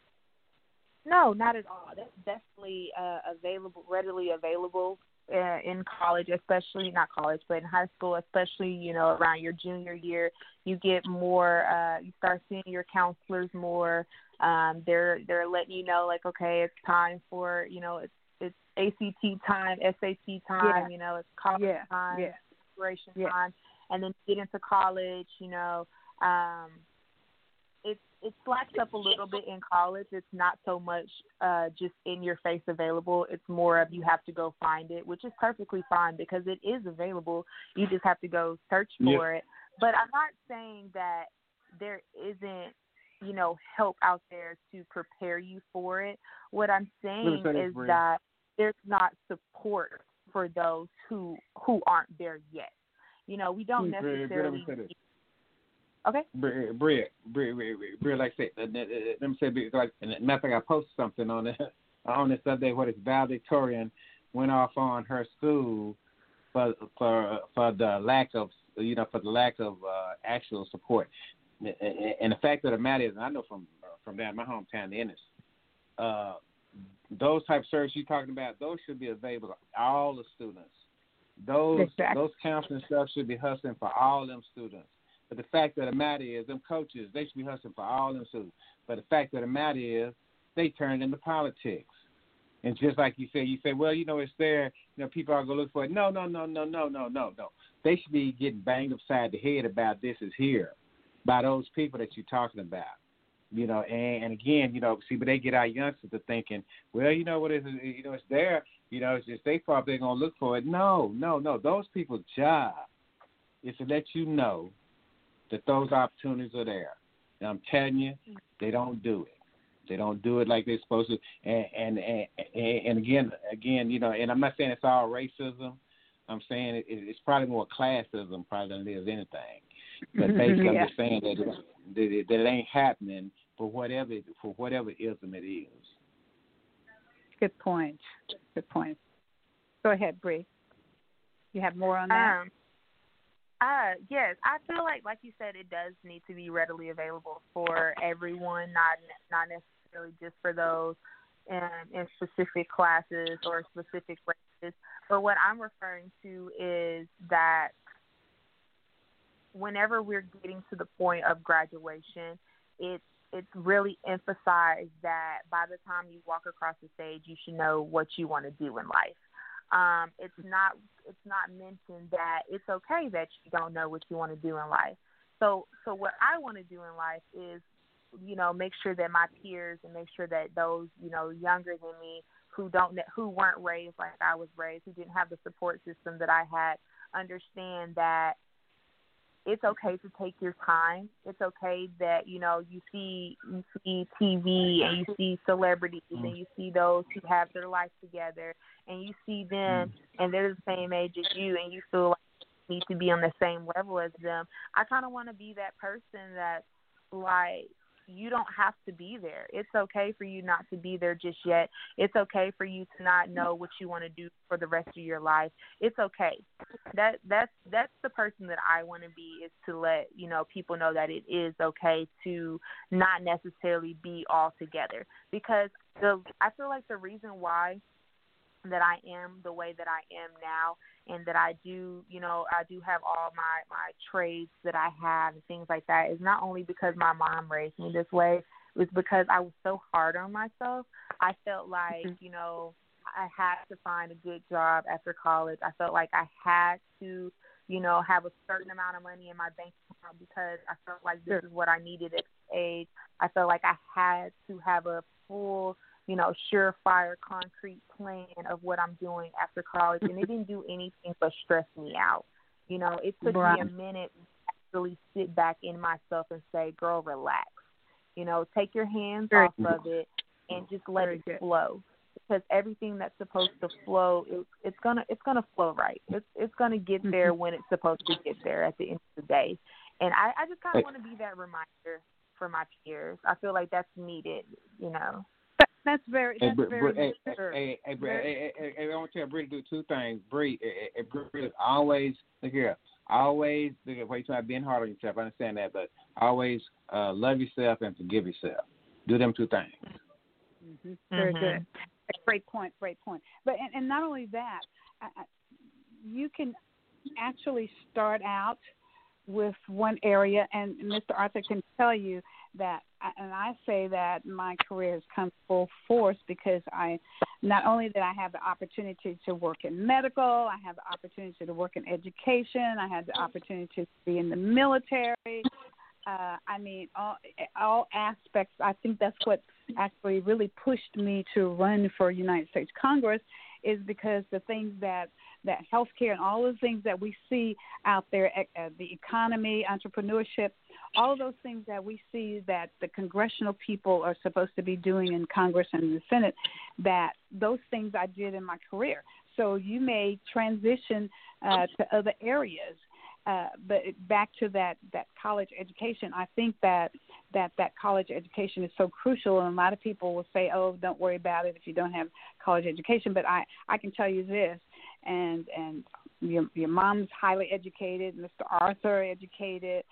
No, not at all. That's definitely uh, available, readily available uh, in college, especially not college, but in high school, especially you know around your junior year, you get more. Uh, you start seeing your counselors more. Um, they're they're letting you know like, okay, it's time for you know it's ACT time, SAT time, yeah. you know it's college yeah. time, yeah. preparation yeah. time, and then get into college, you know. Um, it's it slacks up a little bit in college. It's not so much uh, just in your face available. It's more of you have to go find it, which is perfectly fine because it is available. You just have to go search for Yeah. it. But I'm not saying that there isn't, you know, help out there to prepare you for it. What I'm saying is that there's not support for those who who aren't there yet. You know, we don't let necessarily. Okay. Bree, Bree, Bree, Bree, Bree, like I said, let me say, like, matter of fact, I posted something on it on this other day. What is valedictorian went off on her school for for for the lack of you know for the lack of uh, actual support. And the fact of the matter is, I know from from down my hometown, Ennis, uh, those type of services you're talking about, those should be available to all the students. Those Exactly. those counseling stuff should be hustling for all them students. But the fact of the matter is, them coaches, they should be hustling for all them students. But the fact of the matter is, they turned into politics. And just like you said, you say, well, you know, it's there. You know, people are going to look for it. No, no, no, no, no, no, no, no. They should be getting banged upside the head about this is here by those people that you're talking about. You know, and, and again, you know, see, but they get our youngsters to thinking, well, you know what is, you know, it's there. You know, it's just they probably they're gonna look for it. No, no, no. Those people's job is to let you know that those opportunities are there. And I'm telling you, they don't do it. They don't do it like they're supposed to. And and and, and, again, again, you know, and I'm not saying it's all racism. I'm saying it, it's probably more classism probably than it is anything. But basically, I'm Yeah. just saying that it, that, it, that it ain't happening for whatever for whatever ism it is. Good point. Good point. Go ahead, Bree. You have more on that? Um, uh, yes, I feel like, like you said, it does need to be readily available for everyone, not not necessarily just for those in, in specific classes or specific races. But what I'm referring to is that whenever we're getting to the point of graduation, it's it's really emphasized that by the time you walk across the stage, you should know what you want to do in life. Um, it's not it's not mentioned that it's okay that you don't know what you want to do in life. So so what I want to do in life is, you know, make sure that my peers and make sure that those you know younger than me who don't who weren't raised like I was raised, who didn't have the support system that I had, understand that it's mm-hmm. okay to take your time. It's okay that you know you see you see TV and you see celebrities mm-hmm. and you see those who have their life together and you see them mm-hmm. and they're the same age as you and you feel like you need to be on the same level as them. I kind of want to be that person that's like you don't have to be there. It's okay for you not to be there just yet. It's okay for you to not know what you want to do for the rest of your life. It's okay. That that's that's the person that I want to be is to let, you know, people know that it is okay to not necessarily be all together because the I feel like the reason why that I am the way that I am now and that I do, you know, I do have all my my traits that I have and things like that is not only because my mom raised me this way, it was because I was so hard on myself. I felt like, mm-hmm. you know, I had to find a good job after college. I felt like I had to, you know, have a certain amount of money in my bank account because I felt like this is what I needed at age. I felt like I had to have a full you know, surefire, concrete plan of what I'm doing after college, and it didn't do anything but stress me out. You know, it took Right. me a minute to actually sit back in myself and say, "Girl, relax." You know, take your hands Very off of it and just let Very it good. flow. because everything that's supposed to flow, it, it's gonna it's gonna flow right. It's it's gonna get Mm-hmm. there when it's supposed to get there at the end of the day. And I, I just kind of want to be that reminder for my peers. I feel like that's needed. You know. That- That's very Hey, that's Bree, very hey, mature. hey, hey, hey, hey, hey, I want you to tell Bree to do two things. Bree, hey, hey, hey, Bree, always look here. Always look at wait till I being hard on yourself. I understand that, but always uh, love yourself and forgive yourself. Do them two things. hmm Very Mhm. good. Great point. Great point. But and, and not only that, I, I, you can actually start out with one area, and Mr. Arthur can tell you that. And I say that my career has come full force because I not only did I have the opportunity to work in medical, I have the opportunity to work in education, I had the opportunity to be in the military. Uh, I mean, all all aspects. I think that's what actually really pushed me to run for United States Congress is because the things that that healthcare and all the things that we see out there, uh, the economy, entrepreneurship, all those things that we see that the congressional people are supposed to be doing in Congress and the Senate, that those things I did in my career. So you may transition uh, to other areas. Uh, but back to that that college education, I think that that that college education is so crucial, and a lot of people will say, "Oh, don't worry about it if you don't have college education." But I I can tell you this, and and your your mom's highly educated, Mr. Arthur educated,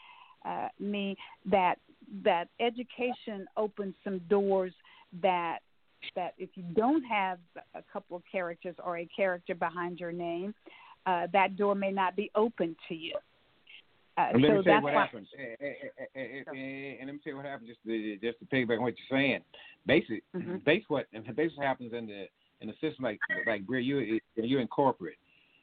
uh, me that that education opens some doors that that if you don't have a couple of characters or a character behind your name, uh, that door may not be open to you. Uh, let so me tell you that's what happened. Eh, eh, And let me tell you what happened. Just to, just to piggyback on what you're saying. Basic, Mhm. base what, and base what happens in the in the system. Like like Bree, you you in corporate.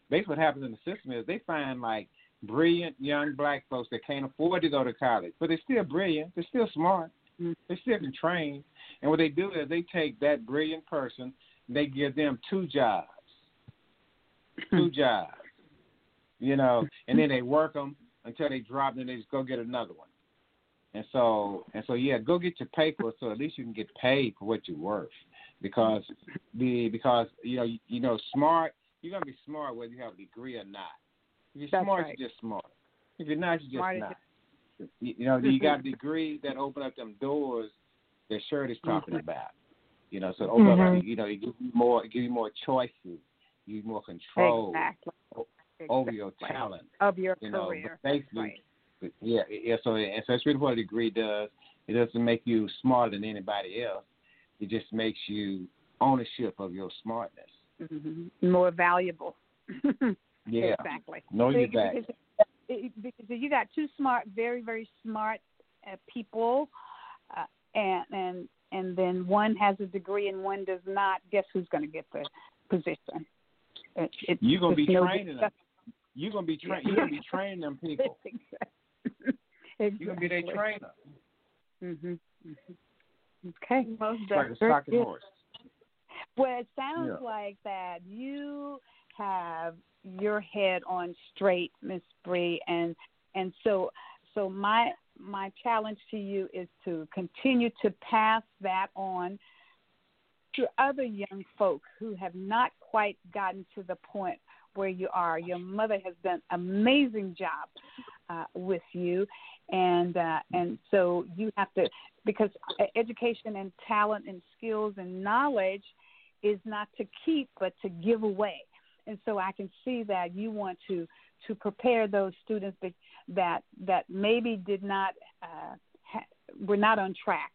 Base what happens in the system is they find like brilliant young black folks that can't afford to go to college, but they're still brilliant. They're still smart. Mhm. They still can train. And what they do is they take that brilliant person, and they give them two jobs, two jobs, you know, and then they work them until they drop, and they just go get another one. And so, and so, yeah, go get your paper so at least you can get paid for what you're worth, because the because you know you, you know smart you're gonna be smart whether you have a degree or not. If you're That's smart, right. you're just smart. If you're not, you're Smart just not. You, you know, you got a degree that open up them doors that Shirt is talking Mhm. about. You know, so open up, Mhm. you know, it give you more, it give you more choices, give you more control exactly. over your talent. of your You know, career. but basically, right. but yeah, yeah. So, and so that's really what a degree does. It doesn't make you smarter than anybody else. It just makes you ownership of your smartness. hmm More valuable. Yeah, Exactly. know your because, value. because, because you got two smart, very very smart uh, people, uh, and and and then one has a degree and one does not. Guess who's going to get the position? It, it, You're gonna be it's no training them. You're gonna be tra- You're gonna be training them people. exactly. You're gonna be their trainer, hmm hmm Okay. Most It's like a stocking horse. Well, it sounds Yeah. like that you have your head on straight, Miss Bree, and and so so my my challenge to you is to continue to pass that on to other young folk who have not quite gotten to the point where you are. Your mother has done amazing job uh, with you, and uh, and so you have to because education and talent and skills and knowledge is not to keep but to give away. And so I can see that you want to to prepare those students that that, maybe did not uh, ha- were not on track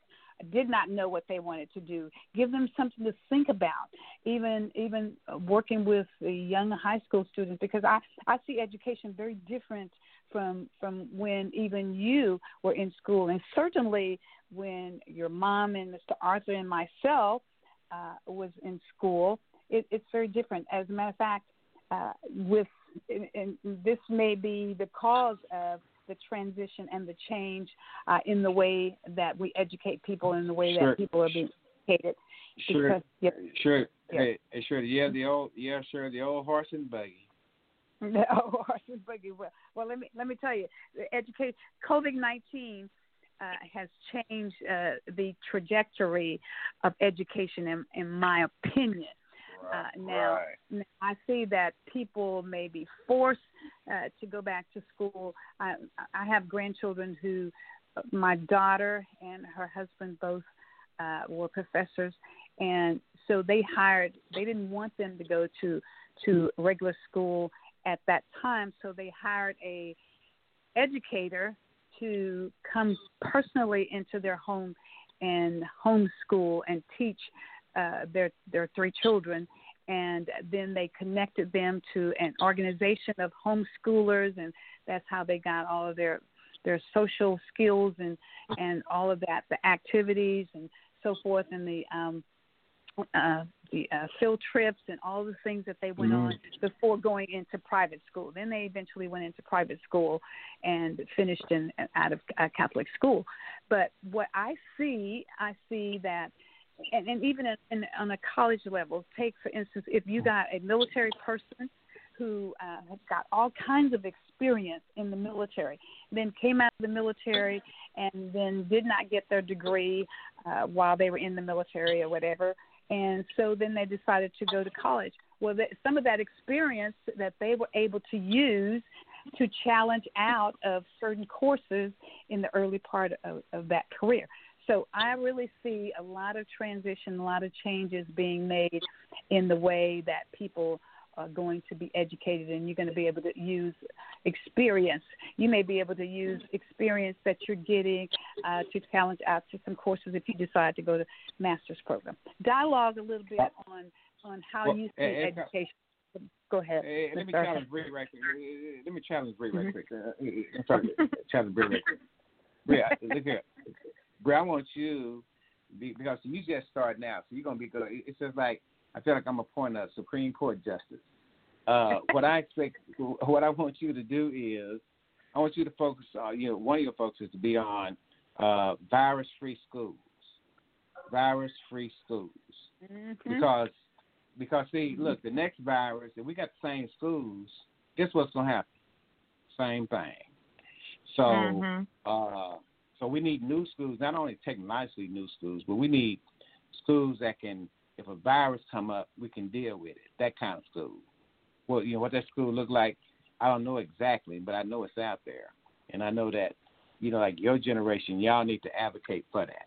did not know what they wanted to do. Give them something to think about. Even even working with the young high school students, because I I see education very different from from when even you were in school, and certainly when your mom and Mr. Arthur and myself uh, was in school. It, it's very different. As a matter of fact, uh, with and, and this may be the cause of the transition and the change uh, in the way that we educate people and the way Sure. that people are being educated. Sure, Because, yeah, sure. Yeah. Hey, sure. Yeah, the old, yeah, sure. The old horse and buggy. No, horse and buggy. Well, well, let me let me tell you, the educate COVID nineteen uh, has changed uh, the trajectory of education, in, in my opinion. Uh, now, right. now, I see that people may be forced uh, to go back to school. I, I have grandchildren who, my daughter and her husband both uh, were professors, and so they hired. They didn't want them to go to to regular school at that time, so they hired a educator to come personally into their home and homeschool and teach uh, their their three children, and then they connected them to an organization of homeschoolers, and that's how they got all of their their social skills and and all of that, the activities and so forth, and the um, uh, the uh, field trips and all the things that they went on before going into private school. Then they eventually went into private school and finished in out of a Catholic school. But what I see, I see that, and, and even in, in, on a college level, take for instance, if you got a military person who uh, has got all kinds of experience in the military, then came out of the military and then did not get their degree uh, while they were in the military or whatever, and so then they decided to go to college. Well, that, some of that experience that they were able to use to challenge out of certain courses in the early part of, of that career. So I really see a lot of transition, a lot of changes being made in the way that people are going to be educated, and you're going to be able to use experience. You may be able to use experience that you're getting uh, to challenge out to some courses if you decide to go to master's program. Dialogue a little bit on on how Well, you see eh, education. Go ahead. Let me challenge Bree right quick. Eh, Let me challenge Bree right quick. Uh, I'm sorry, challenge Bree right quick. Bree, look here. Bree, I want you be, because you just started now, so you're gonna be good. It's just like I feel like I'm appointing a Supreme Court justice. Uh, what I expect, what I want you to do is, I want you to focus on, you know, one of your focuses to be on uh, virus-free schools, virus-free schools Mhm. because because see, look, the next virus, if we got the same schools, guess what's gonna happen? Same thing. So Mhm. uh so we need new schools, not only technologically new schools, but we need schools that can if a virus come up, we can deal with it. That kind of school. Well, you know what that school look like, I don't know exactly, but I know it's out there. And I know that, you know, like your generation, y'all need to advocate for that.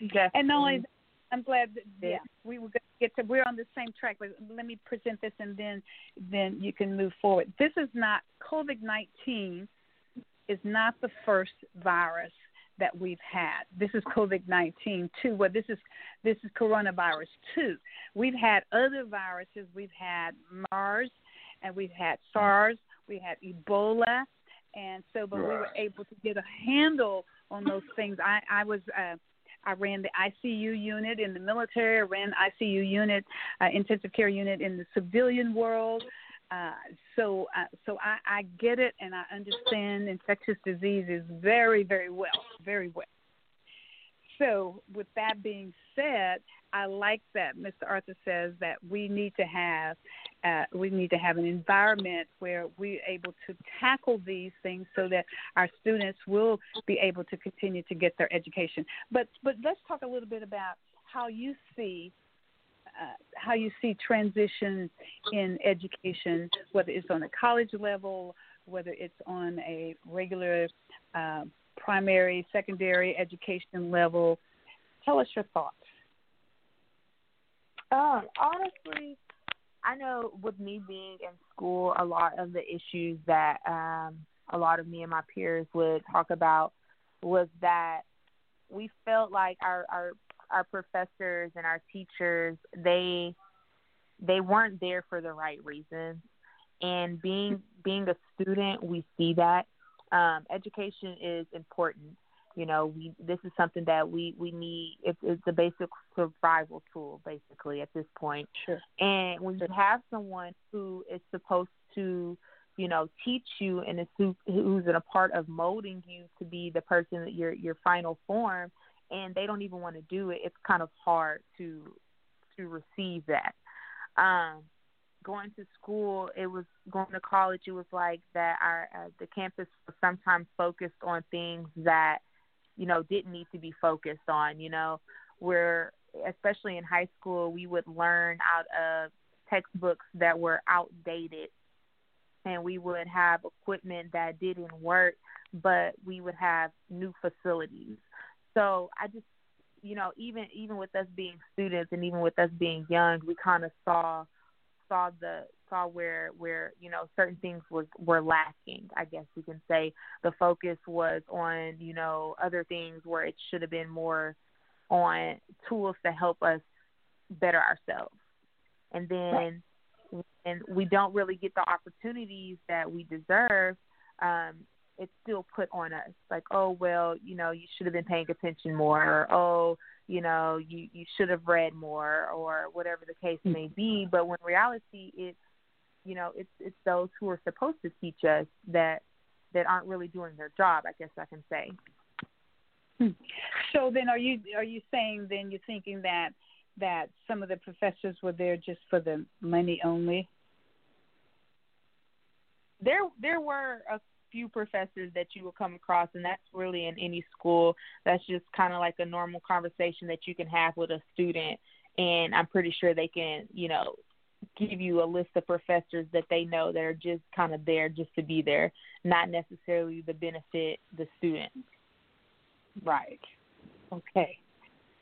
Definitely. And not only I'm glad that Yeah. yeah, we were going to get to we're on the same track. But let me present this, and then then you can move forward. This is not COVID nineteen is not the first virus that we've had. This is COVID nineteen two. Well, this is this is coronavirus two. We've had other viruses. We've had MERS, and we've had SARS. We had Ebola, and so but we were able to get a handle on those things. I I was. Uh, I ran the ICU unit in the military. I ran ICU unit, uh, intensive care unit in the civilian world. Uh, so, uh, so I, I get it, and I understand infectious diseases very, very well, very well. So, with that being said, I like that Mr. Arthur says that we need to have uh, we need to have an environment where we're able to tackle these things so that our students will be able to continue to get their education. But but let's talk a little bit about how you see uh, how you see transition in education, whether it's on a college level, whether it's on a regular uh, primary, secondary education level. Tell us your thoughts. Um, honestly, I know with me being in school, a lot of the issues that um, a lot of me and my peers would talk about was that we felt like our our our professors and our teachers they they weren't there for the right reasons and being being a student we see that. Um education is important. You know we this is something that we we need it's, it's a basic survival tool basically at this point. Sure. and when you have someone who is supposed to you know teach you and is who, who's in a part of molding you to be the person that your your final form and they don't even want to do it it's kind of hard to to receive that um going to school, it was going to college. It was like that. Our uh, the campus was sometimes focused on things that you know didn't need to be focused on. You know, where especially in high school, we would learn out of textbooks that were outdated, and we would have equipment that didn't work, but we would have new facilities. So I just you know, even even with us being students and even with us being young, we kind of saw saw the saw where where you know certain things was were lacking. I guess we can say the focus was on you know other things where it should have been more on tools to help us better ourselves. And then and we don't really get the opportunities that we deserve, um, it's still put on us. Like oh well you know you should have been paying attention more. Or oh you know you you should have read more or whatever the case may be. But when reality it's you know it's it's those who are supposed to teach us that that aren't really doing their job i guess i can say. Hmm. so then are you are you saying then you're thinking that that some of the professors were there just for the money only? There there were a few professors that you will come across, and that's really in any school. That's just kind of like a normal conversation that you can have with a student, and I'm pretty sure they can, you know, give you a list of professors that they know that are just kind of there just to be there, not necessarily to benefit the student. Right. Okay.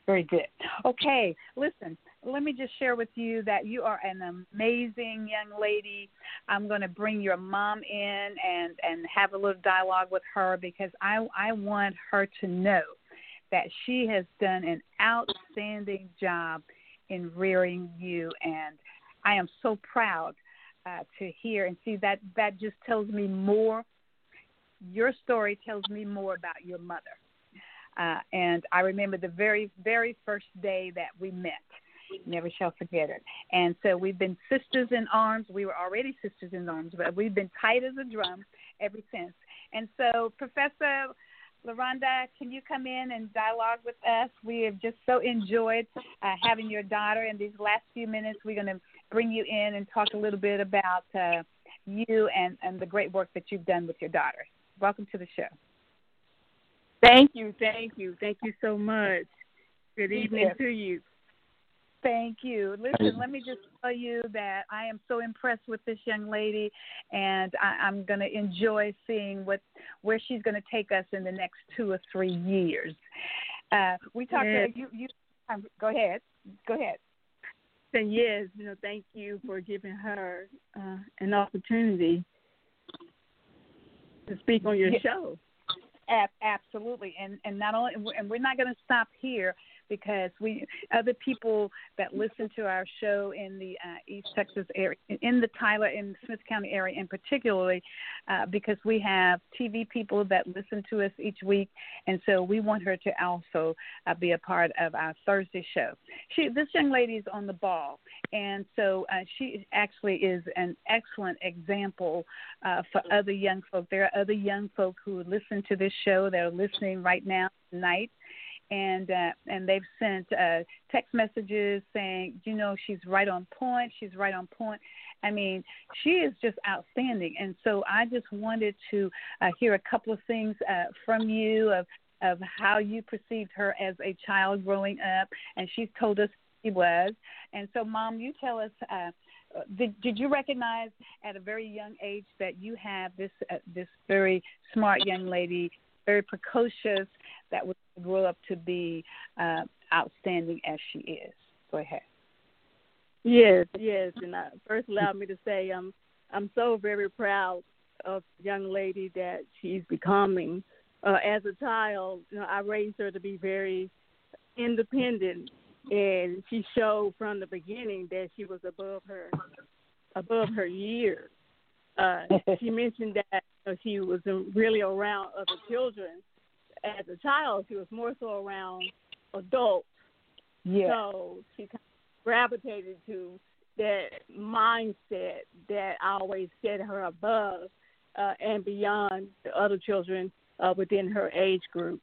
Very good. Okay, listen, let me just share with you that you are an amazing young lady. I'm going to bring your mom in and and have a little dialogue with her because I I want her to know that she has done an outstanding job in rearing you and I am so proud uh, to hear and see that that just tells me more your story tells me more about your mother uh, and I remember the very, very first day that we met. Never shall forget it. And so we've been sisters in arms. We were already sisters in arms, but we've been tight as a drum ever since. And so, Professor LaRonda, can you come in and dialogue with us? We have just so enjoyed uh, having your daughter. In these last few minutes, we're going to bring you in and talk a little bit about uh, you and, and the great work that you've done with your daughter. Welcome to the show. Thank you, thank you, thank you so much. Good evening yes. to you. Thank you. Listen, let me just tell you that I am so impressed with this young lady, and I, I'm going to enjoy seeing what where she's going to take us in the next two or three years. Uh, we talked. Yes. To, you, you um, go ahead. Go ahead. And yes, you know, thank you for giving her uh, an opportunity to speak on your yes. show. Absolutely, and and not only, and we're not going to stop here because we other people that listen to our show in the uh, East Texas area, in the Tyler in Smith County area, and particularly uh, because we have TV people that listen to us each week, and so we want her to also uh, be a part of our Thursday show. She, this young lady is on the ball, and so uh, she actually is an excellent example uh, for other young folk. There are other young folk who listen to this show that are listening right now tonight and uh, and they've sent uh, text messages saying, you know, she's right on point. She's right on point. I mean, she is just outstanding. And so I just wanted to uh, hear a couple of things uh, from you of of how you perceived her as a child growing up, and she's told us she was. And so, Mom, you tell us. Uh, did did you recognize at a very young age that you have this uh, this very smart young lady, very precocious, that would grow up to be uh, outstanding as she is. Go ahead. Yes, yes, and I, first allow me to say I'm I'm so very proud of young lady that she's becoming. Uh, as a child, you know, I raised her to be very independent, and she showed from the beginning that she was above her above her years. Uh, she mentioned that you know, she was really around other children, as a child, she was more so around adults. Yeah. So she kind of gravitated to that mindset that always set her above uh, and beyond the other children uh, within her age group.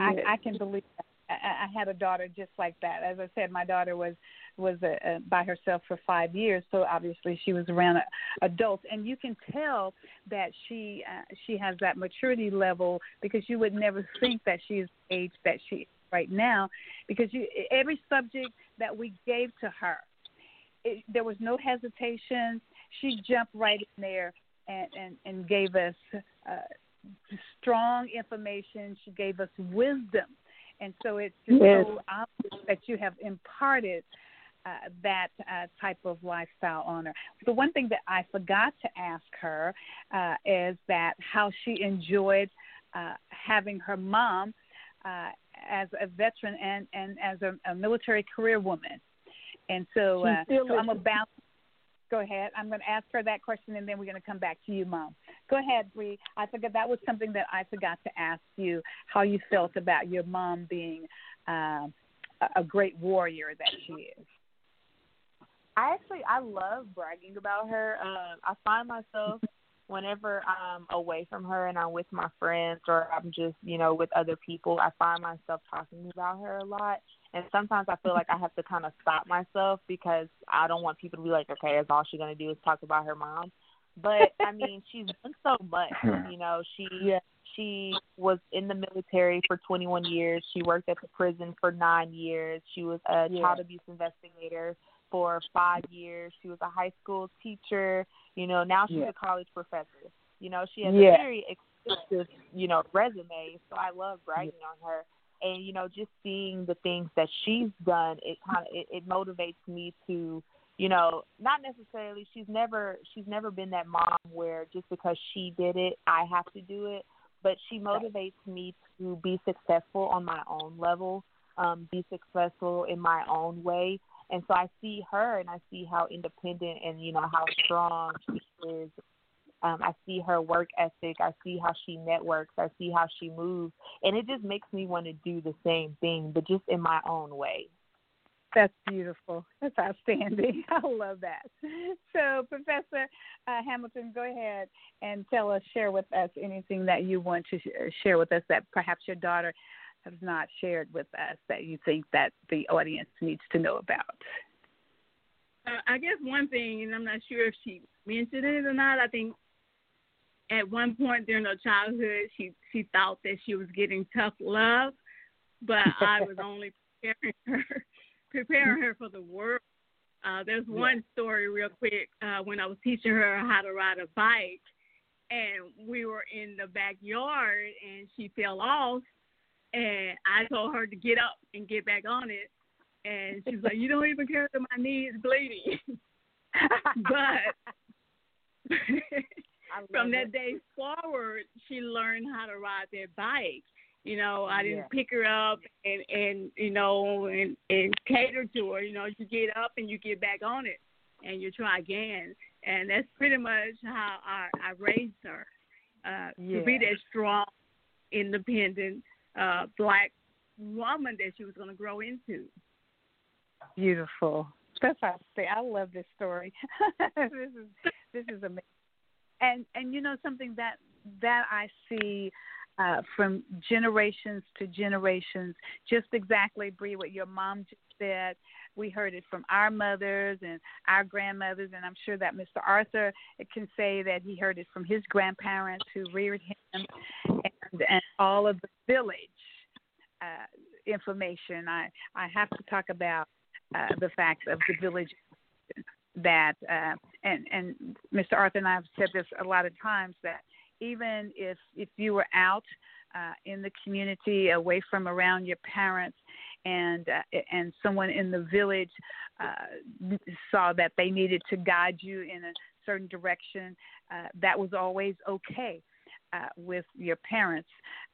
I, I can believe that. I, I had a daughter just like that. As I said, my daughter was was a, a, by herself for five years, so obviously she was around adults, and you can tell that she uh, she has that maturity level because you would never think that she is the age that she is right now, because you every subject that we gave to her, it, there was no hesitation. She jumped right in there and and, and gave us. Uh, strong information. She gave us wisdom and so it's just yes. so obvious that you have imparted uh, that uh, type of lifestyle on her. The one thing that I forgot to ask her uh, is that how she enjoyed uh, having her mom uh, as a veteran and, and as a, a military career woman. And so, uh, so I'm about go ahead. I'm going to ask her that question, and then we're going to come back to you, Mom. Go ahead, Bree. I forgot that was something that I forgot to ask you how you felt about your mom being uh, a great warrior that she is. I actually I love bragging about her. Um, I find myself whenever I'm away from her and I'm with my friends or I'm just you know with other people, I find myself talking about her a lot. And sometimes I feel like I have to kind of stop myself because I don't want people to be like, okay, is all she's gonna do is talk about her mom. But I mean, she's done so much. You know, she yeah. she was in the military for 21 years. She worked at the prison for nine years. She was a yeah. child abuse investigator for five years. She was a high school teacher. You know, now she's yeah. a college professor. You know, she has yeah. a very extensive, you know, resume. So I love bragging on her and you know just seeing the things that she's done it kind of it, it motivates me to you know not necessarily she's never she's never been that mom where just because she did it i have to do it but she motivates me to be successful on my own level um be successful in my own way and so i see her and i see how independent and you know how strong she is um, I see her work ethic. I see how she networks. I see how she moves, and it just makes me want to do the same thing, but just in my own way. That's beautiful. That's outstanding. I love that. So, Professor uh, Hamilton, go ahead and tell us, share with us anything that you want to sh- share with us that perhaps your daughter has not shared with us that you think that the audience needs to know about. Uh, I guess one thing, and I'm not sure if she mentioned it or not. I think at one point during her childhood, she she thought that she was getting tough love, but I was only preparing her preparing her for the world. Uh, there's one story real quick uh, when I was teaching her how to ride a bike, and we were in the backyard, and she fell off, and I told her to get up and get back on it, and she was like, "You don't even care that my knee is bleeding," but. from that day forward, she learned how to ride that bike. You know, I didn't yeah. pick her up and and you know and and cater to her. You know, you get up and you get back on it, and you try again. And that's pretty much how I I raised her uh, yeah. to be that strong, independent black woman that she was going to grow into. Beautiful. That's how I say. I love this story. this is this is amazing and and you know something that that I see uh, from generations to generations, just exactly Bree what your mom just said. We heard it from our mothers and our grandmothers, and I'm sure that Mr. Arthur can say that he heard it from his grandparents who reared him, and and all of the village uh, information. I I have to talk about uh, the fact of the village that uh, and and Mr. Arthur and I have said this a lot of times that even if if you were out uh, in the community away from around your parents and uh, and someone in the village uh, saw that they needed to guide you in a certain direction uh, that was always okay uh, with your parents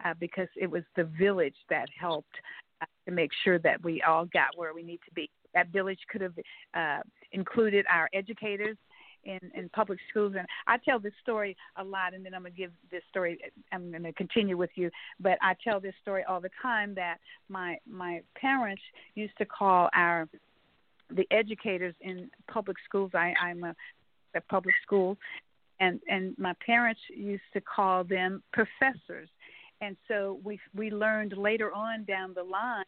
uh, because it was the village that helped uh, to make sure that we all got where we need to be that village could have uh, included our educators in, in public schools. And I tell this story a lot, and then I'm going to give this story. I'm going to continue with you, but I tell this story all the time that my my parents used to call our the educators in public schools. I, I'm a, a public school, and and my parents used to call them professors. And so we we learned later on down the line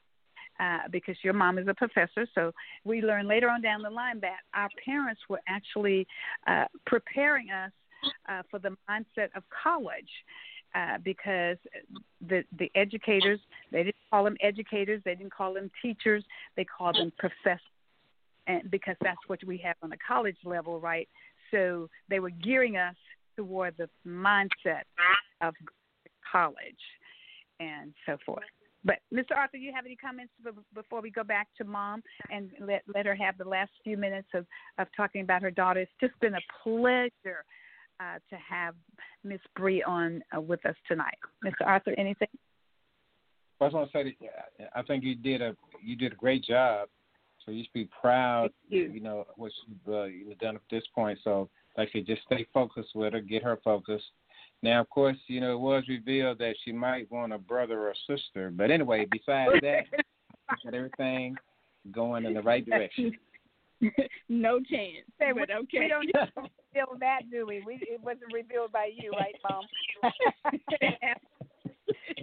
uh, because your mom is a professor. So we learned later on down the line that our parents were actually uh, preparing us uh, for the mindset of college. Uh, because the the educators they didn't call them educators they didn't call them teachers they called them professors and because that's what we have on the college level right so they were gearing us toward the mindset of college and so forth but Mr. Arthur, do you have any comments before we go back to mom and let let her have the last few minutes of of talking about her daughter? It's just been a pleasure uh, to have Miss Bree on uh, with us tonight. Mr. Arthur, anything? I just want to say that I think you did a you did a great job. So you should be proud. You. you. know what you've uh, you know, done at this point. So like I said, just stay focused with her, get her focused, now, of course, you know, it was revealed that she might want a brother or sister. But anyway, besides that, got everything going in the right direction. no chance. Hey, but okay. We don't reveal that, do we? we? It wasn't revealed by you, right, Mom?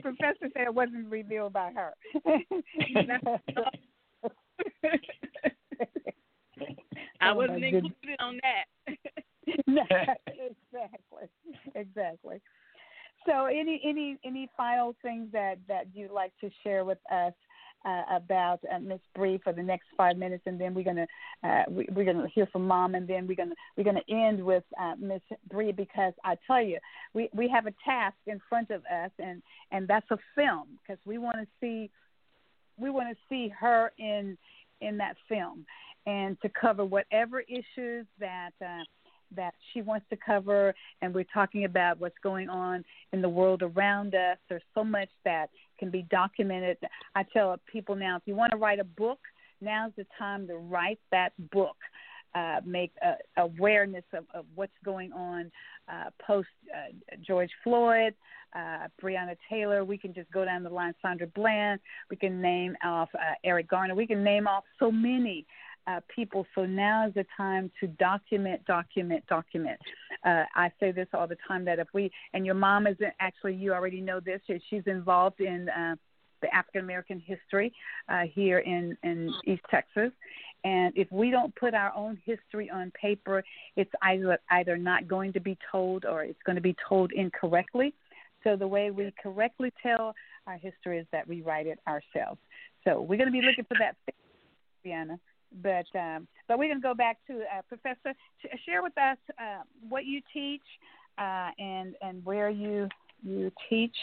Professor said it wasn't revealed by her. I wasn't oh, included on that. exactly, exactly. So, any any any final things that that you'd like to share with us uh, about uh, Miss Bree for the next five minutes, and then we're gonna uh, we, are gonna hear from Mom, and then we're gonna we're gonna end with uh, Miss Bree because I tell you we we have a task in front of us, and and that's a film because we want to see we want to see her in in that film and to cover whatever issues that uh, that she wants to cover, and we're talking about what's going on in the world around us. There's so much that can be documented. I tell people now, if you want to write a book, now's the time to write that book. Uh, make uh, awareness of, of what's going on uh, post uh, George Floyd, uh, Breonna Taylor. We can just go down the line. Sandra Bland. We can name off uh, Eric Garner. We can name off so many uh, people. So now is the time to document, document, document. Uh, I say this all the time that if we, and your mom is actually, you already know this, she's involved in uh, the African American history uh, here in, in East Texas. And if we don't put our own history on paper, it's either, either not going to be told or it's going to be told incorrectly. So the way we correctly tell our history is that we write it ourselves. So we're going to be looking for that, Brianna. But um, but we're going to go back to uh, Professor. share with us uh, what you teach uh, and and where you you teach,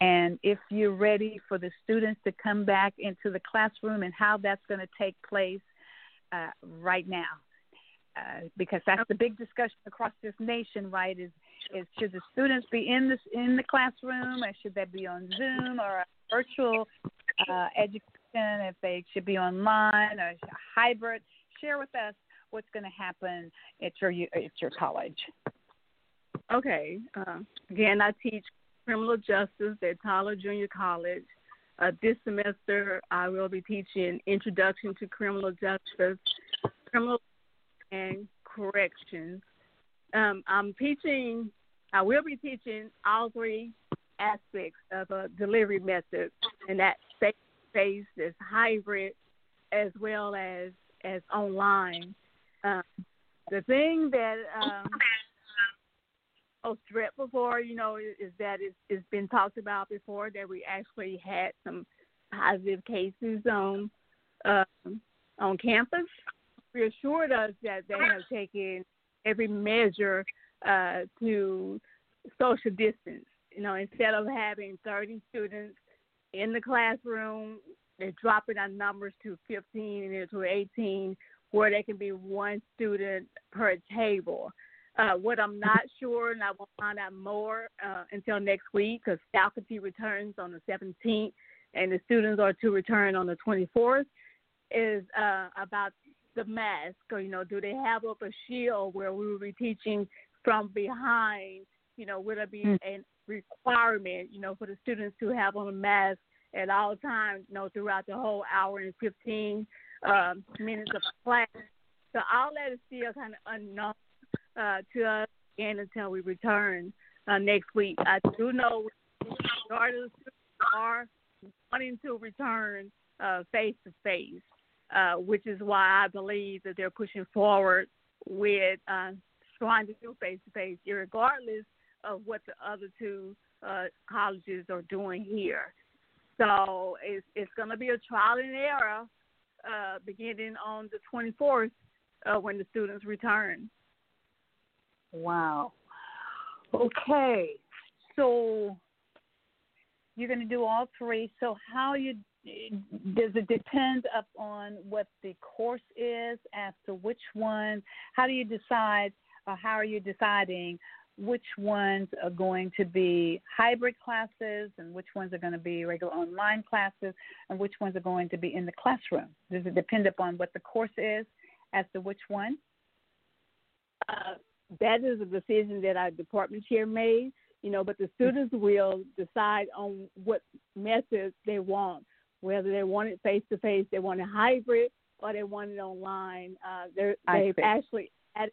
and if you're ready for the students to come back into the classroom and how that's going to take place uh, right now. Uh, because that's the big discussion across this nation, right? Is is should the students be in this in the classroom, or should they be on Zoom or a virtual uh, education? if they should be online or hybrid. Share with us what's going to happen at your at your college. Okay. Uh, again, I teach criminal justice at Tyler Junior College. Uh, this semester, I will be teaching Introduction to Criminal Justice, Criminal and Corrections. Um, I'm teaching. I will be teaching all three aspects of a delivery method, and that's face to face, that's hybrid as well as as online. Um, the thing that um, oh strep before, you know, is, is that it's, it's been talked about before that we actually had some positive cases on um, on campus. Reassured us that they have taken every measure uh, to social distance. You know, instead of having 30 students in the classroom. They're dropping our numbers to 15 and to 18, where there can be one student per table. Uh, what I'm not sure, and I will find out more uh, until next week, because faculty returns on the 17th, and the students are to return on the 24th, is uh, about the mask. Or you know, do they have up a shield where we will be teaching from behind? You know, will it be mm. an requirement, you know, for the students to have on a mask at all times, you know, throughout the whole hour and 15 um, minutes of class. So all that is still kind of unknown uh, to us again until we return uh, next week. I do know majority of the students are wanting to return face to face, which is why I believe that they're pushing forward with uh, trying to do face to face, regardless of what the other two uh, colleges are doing here. So it's it's going to be a trial and error uh, beginning on the 24th uh, when the students return. Wow. Okay. So you're going to do all three. So how you does it depend upon what the course is as to which one? How do you decide? How are you deciding which ones are going to be hybrid classes and which ones are going to be regular online classes and which ones are going to be in the classroom? Does it depend upon what the course is as to which one? Uh, that is a decision that our department chair made, you know, but the students will decide on what methods they want, whether they want it face to face, they want it hybrid, or they want it online. Uh, they've actually added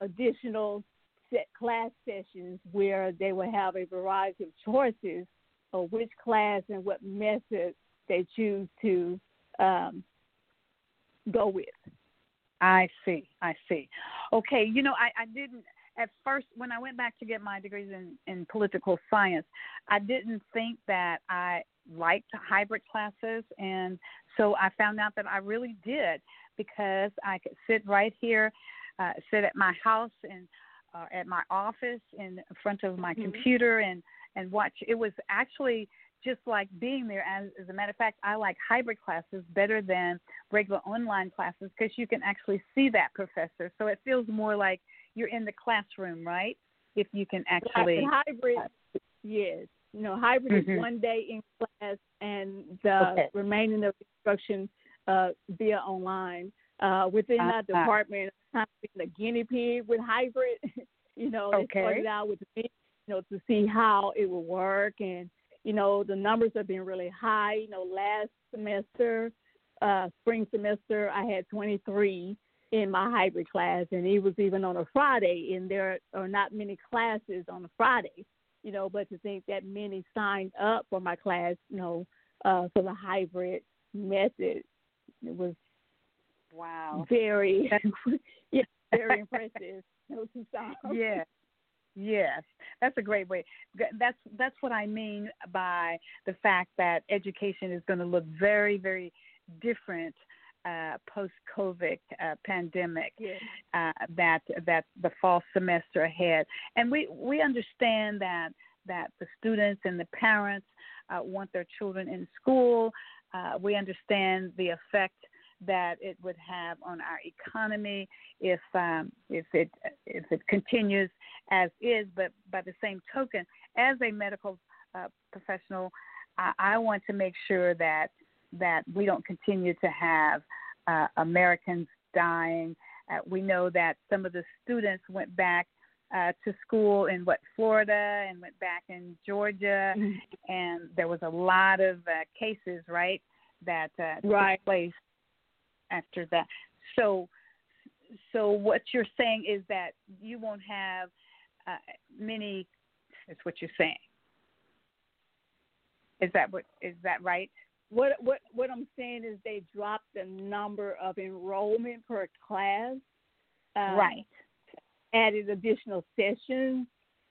additional set class sessions where they will have a variety of choices of which class and what method they choose to um, go with. I see. I see. Okay. You know, I, I didn't at first when I went back to get my degrees in, in political science, I didn't think that I liked hybrid classes and so I found out that I really did because I could sit right here, uh, sit at my house and uh, at my office in front of my mm-hmm. computer and and watch. It was actually just like being there. As, as a matter of fact, I like hybrid classes better than regular online classes because you can actually see that professor. So it feels more like you're in the classroom, right? If you can actually hybrid, yes. You know, hybrid mm-hmm. is one day in class and the okay. remaining of instruction uh, via online. Uh, within uh-huh. that department, kind of being a guinea pig with hybrid. you know, okay. they started out with me, you know, to see how it would work, and you know, the numbers have been really high. You know, last semester, uh, spring semester, I had 23 in my hybrid class, and it was even on a Friday, and there are not many classes on a Friday. You know, but to think that many signed up for my class, you know, uh, for the hybrid method, it was Wow. Very, yeah, very impressive. Yeah. Yes, that's a great way. That's that's what I mean by the fact that education is going to look very, very different uh, post COVID uh, pandemic. Yes. Uh, that that the fall semester ahead, and we we understand that that the students and the parents uh, want their children in school. Uh, we understand the effect that it would have on our economy if um, if it if it continues as is. But by the same token, as a medical uh, professional, I, I, want to make sure that that we don't continue to have uh, Americans dying. Uh, we know that some of the students went back uh, to school in what Florida and went back in Georgia, mm-hmm. and there was a lot of uh, cases, right, that uh, right. took place after that. So, so what you're saying is that you won't have uh, many. Is what you're saying. Is that what is that right? What what what I'm saying is they dropped the number of enrollment per class. Um, right. Added additional sessions,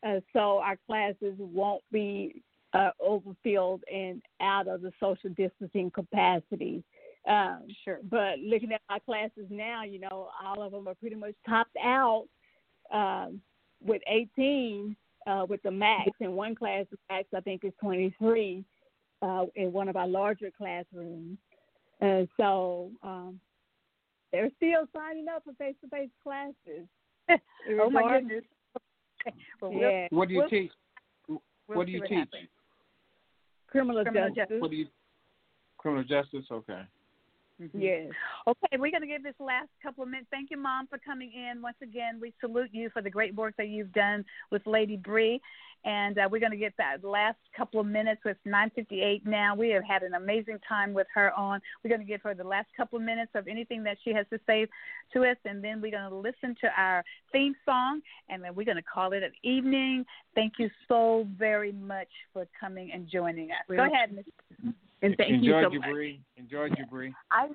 uh, so our classes won't be uh, overfilled and out of the social distancing capacity. Um, sure. But looking at my classes now, you know, all of them are pretty much topped out um, with 18 uh, with the max. In one class, the max I think is 23 uh, in one of our larger classrooms. And so um, they're still signing up for face-to-face classes. oh my goodness! well, yeah. What do you we'll, teach? We'll what do you what teach? Criminal, criminal justice. justice. What do you? Criminal justice. Okay. Mm-hmm. Yes. Okay, we're going to give this last couple of minutes. Thank you, Mom, for coming in. Once again, we salute you for the great work that you've done with Lady Bree. And uh, we're going to get that last couple of minutes. It's 9:58 now. We have had an amazing time with her on. We're going to give her the last couple of minutes of anything that she has to say to us, and then we're going to listen to our theme song, and then we're going to call it an evening. Thank you so very much for coming and joining us. Go ahead, Ms. And thank Enjoy you so you, much. You, Bree. I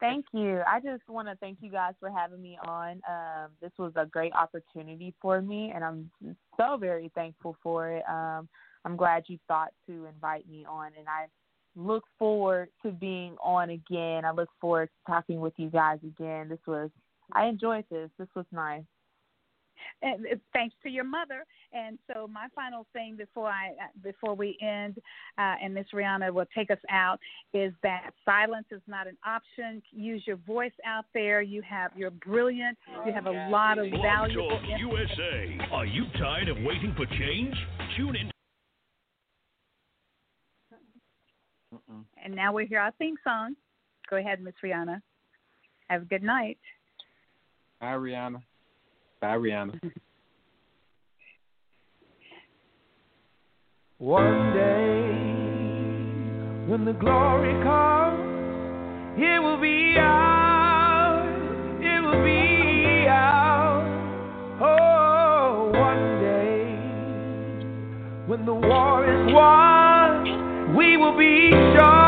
thank you. I just want to thank you guys for having me on. Um, this was a great opportunity for me, and I'm so very thankful for it. Um, I'm glad you thought to invite me on, and I look forward to being on again. I look forward to talking with you guys again. This was I enjoyed this. This was nice and thanks to your mother. And so my final thing before I before we end, uh, and Miss Rihanna will take us out, is that silence is not an option. Use your voice out there. You have you're brilliant. You have a lot of valuable. Talk USA. Are you tired of waiting for change? Tune in. And now we hear our theme song. Go ahead, Miss Rihanna. Have a good night. Bye, Rihanna. Bye, Rihanna. One day, when the glory comes, it will be ours. It will be ours. Oh, one day, when the war is won, we will be sure.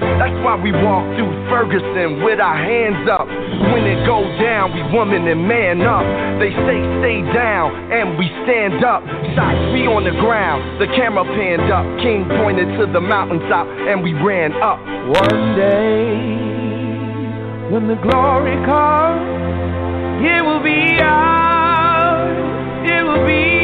That's why we walk through Ferguson with our hands up. When it goes down, we woman and man up. They say stay down, and we stand up. Shots we on the ground, the camera panned up. King pointed to the mountaintop, and we ran up. One day, when the glory comes, it will be ours. It will be